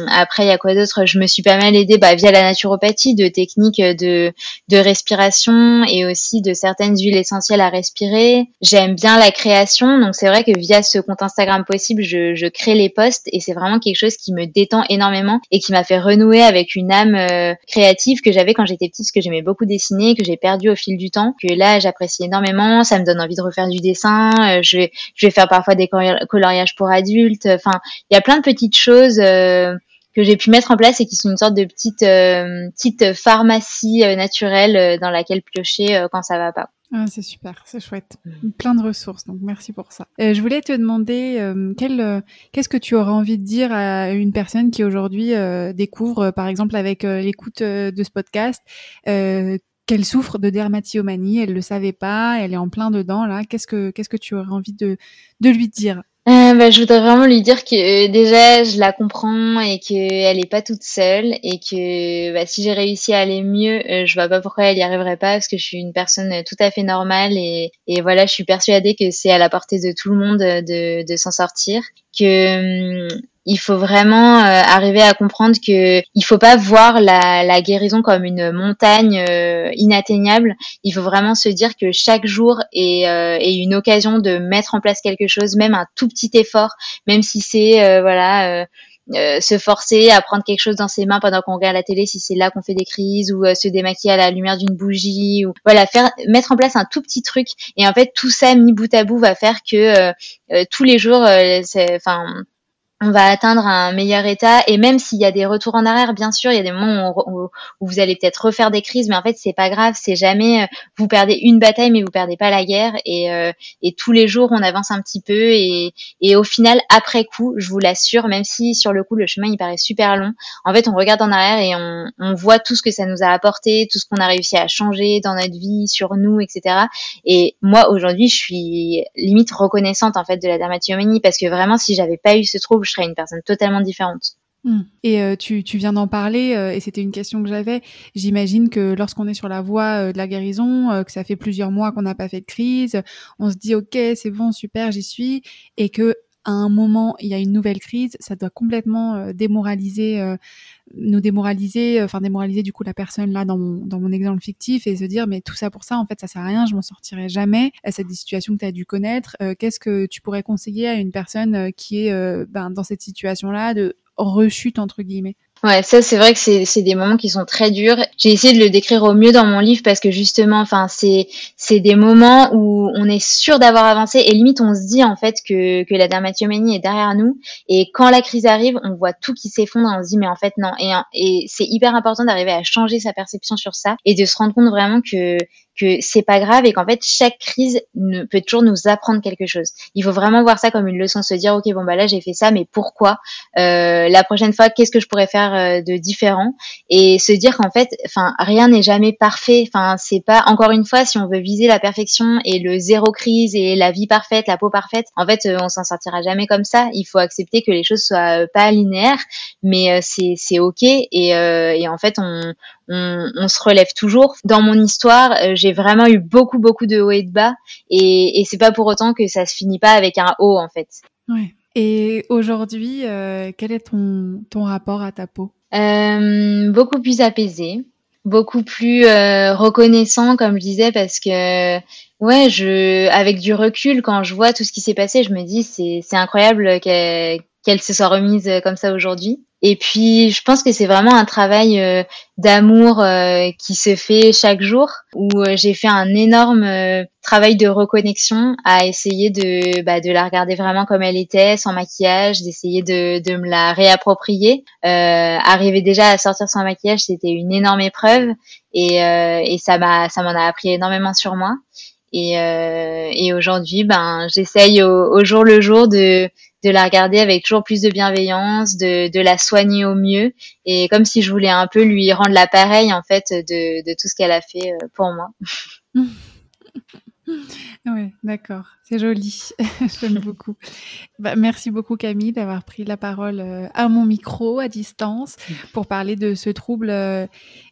après, il y a quoi d'autre? Je me suis pas mal aidée bah, via la naturopathie de techniques de, de respiration et aussi de certaines huiles essentielles à respirer. J'aime bien la création, donc c'est vrai que via ce compte Instagram possible, je, je crée les posts et c'est vraiment quelque chose qui me détend énormément et qui m'a fait renouer avec une âme euh, créative que j'avais quand j'étais petite, parce que j'aimais beaucoup dessiner, que j'ai perdu au fil du temps, que là j'apprécie énormément. Ça me donne envie de refaire du dessin. Euh, je vais, je vais faire parfois des coloriages pour adultes. Enfin, il y a plein de petites choses euh, que j'ai pu mettre en place et qui sont une sorte de petite euh, petite pharmacie euh, naturelle dans laquelle piocher quand ça va pas. Ah, c'est super, c'est chouette. Mm. Plein de ressources, donc merci pour ça. je voulais te demander quel, qu'est-ce que tu aurais envie de dire à une personne qui aujourd'hui découvre, par exemple avec l'écoute de ce podcast, qu'elle souffre de dermatillomanie, elle le savait pas, elle est en plein dedans là. Qu'est-ce que qu'est-ce que tu aurais envie de de lui dire? Euh, bah, je voudrais vraiment lui dire que euh, déjà je la comprends et qu'elle est pas toute seule et que bah, si j'ai réussi à aller mieux, euh, je vois pas pourquoi elle y arriverait pas parce que je suis une personne tout à fait normale et, et voilà, je suis persuadée que c'est à la portée de tout le monde de, de s'en sortir. Que hum, il faut vraiment euh, arriver à comprendre que il faut pas voir la, la guérison comme une montagne euh, inatteignable. Il faut vraiment se dire que chaque jour est, euh, est, une occasion de mettre en place quelque chose, même un tout petit effort, même si c'est voilà se forcer à prendre quelque chose dans ses mains pendant qu'on regarde la télé si c'est là qu'on fait des crises ou se démaquiller à la lumière d'une bougie ou voilà faire mettre en place un tout petit truc et en fait tout ça mis bout à bout va faire que tous les jours enfin on va atteindre un meilleur état. Et même s'il y a des retours en arrière bien sûr il y a des moments où, vous allez peut-être refaire des crises mais en fait c'est pas grave c'est jamais euh, vous perdez une bataille mais vous perdez pas la guerre. Et, euh, et tous les jours on avance un petit peu. Et, et au final après coup je vous l'assure même si sur le coup le chemin il paraît super long en fait on regarde en arrière et on, on voit tout ce que ça nous a apporté tout ce qu'on a réussi à changer dans notre vie sur nous etc et moi aujourd'hui je suis limite reconnaissante en fait de la dermatillomanie parce que vraiment si j'avais pas eu ce trouble je une personne totalement différente. Hmm. Et euh, tu, tu, viens d'en parler, euh, et c'était une question que j'avais. J'imagine que lorsqu'on est sur la voie euh, de la guérison, que ça fait plusieurs mois qu'on n'a pas fait de crise, on se dit ok, c'est bon, super, j'y suis, et que à un moment il y a une nouvelle crise, ça doit complètement euh, démoraliser, euh, nous démoraliser, enfin démoraliser du coup la personne là dans mon, dans mon exemple fictif et se dire mais tout ça pour ça en fait ça sert à rien, je m'en sortirai jamais. C'est des situations que tu as dû connaître. Qu'est-ce que tu pourrais conseiller à une personne qui est ben, dans cette situation là de rechute entre guillemets? Ouais, ça c'est vrai que c'est des moments qui sont très durs. J'ai essayé de le décrire au mieux dans mon livre parce que justement, enfin c'est c'est des moments où on est sûr d'avoir avancé et limite on se dit en fait que que la dermatillomanie est derrière nous et quand la crise arrive, on voit tout qui s'effondre et on se dit mais en fait non et et c'est hyper important d'arriver à changer sa perception sur ça et de se rendre compte vraiment que que c'est pas grave et qu'en fait chaque crise ne, peut toujours nous apprendre quelque chose. Il faut vraiment voir ça comme une leçon, se dire ok bon bah là j'ai fait ça, mais pourquoi? Euh, La prochaine fois, qu'est-ce que je pourrais faire euh, de différent? Et se dire qu'en fait, enfin rien n'est jamais parfait. Enfin c'est pas encore une fois si on veut viser la perfection et le zéro crise et la vie parfaite, la peau parfaite, en fait euh, on s'en sortira jamais comme ça. Il faut accepter que les choses soient pas linéaires, mais c'est c'est ok et, et en fait on on, se relève toujours. Dans mon histoire, euh, j'ai vraiment eu beaucoup, beaucoup de hauts et de bas, et, et c'est pas pour autant que ça se finit pas avec un haut en fait. Ouais. Et aujourd'hui, euh, quel est ton, ton rapport à ta peau? Euh, Beaucoup plus apaisé, beaucoup plus reconnaissant, comme je disais, parce que ouais, je, avec du recul, quand je vois tout ce qui s'est passé, je me dis c'est c'est incroyable qu'elle se soit remise comme ça aujourd'hui. Et puis, je pense que c'est vraiment un travail euh, d'amour euh, qui se fait chaque jour, où euh, j'ai fait un énorme travail de reconnexion à essayer de, bah, de la regarder vraiment comme elle était, sans maquillage, d'essayer de, de me la réapproprier. arriver déjà à sortir sans maquillage, c'était une énorme épreuve, et, et ça m'a, ça m'en a appris énormément sur moi. Et, et aujourd'hui, ben, j'essaye au jour le jour de de la regarder avec toujours plus de bienveillance, de, de la soigner au mieux, et comme si je voulais un peu lui rendre l'appareil en fait de, de tout ce qu'elle a fait euh, pour moi. Oui, d'accord, c'est joli, j'aime beaucoup. Bah, merci beaucoup Camille d'avoir pris la parole euh, à mon micro à distance pour parler de ce trouble euh,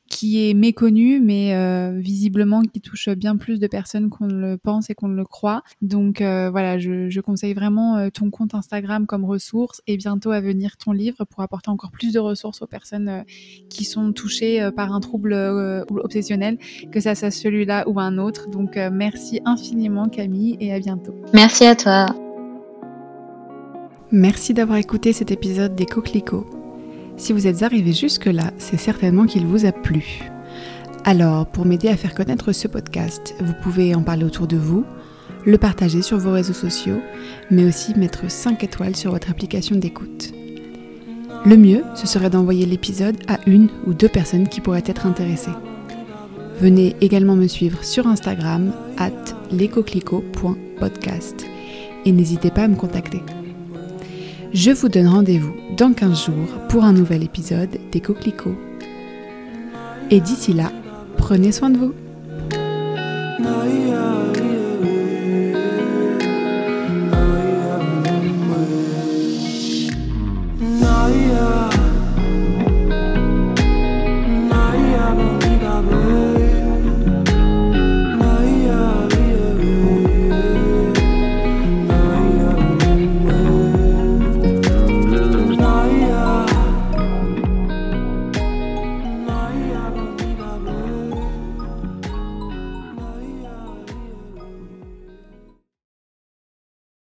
qui est méconnu, mais euh, visiblement qui touche bien plus de personnes qu'on le pense et qu'on le croit. Donc euh, voilà, je, je, conseille vraiment euh, ton compte Instagram comme ressource et bientôt à venir ton livre pour apporter encore plus de ressources aux personnes qui sont touchées par un trouble obsessionnel, que ça soit celui-là ou un autre. Donc merci infiniment Camille et à bientôt. Merci à toi. Merci d'avoir écouté cet épisode des Coquelicots. Si vous êtes arrivé jusque-là, c'est certainement qu'il vous a plu. Alors, pour m'aider à faire connaître ce podcast, vous pouvez en parler autour de vous, le partager sur vos réseaux sociaux, mais aussi mettre 5 étoiles sur votre application d'écoute. Le mieux, ce serait d'envoyer l'épisode à une ou deux personnes qui pourraient être intéressées. Venez également me suivre sur Instagram, at lescoclicots.podcast, et n'hésitez pas à me contacter. Je vous donne rendez-vous dans 15 jours pour un nouvel épisode des Coquelicots. Et d'ici là, prenez soin de vous.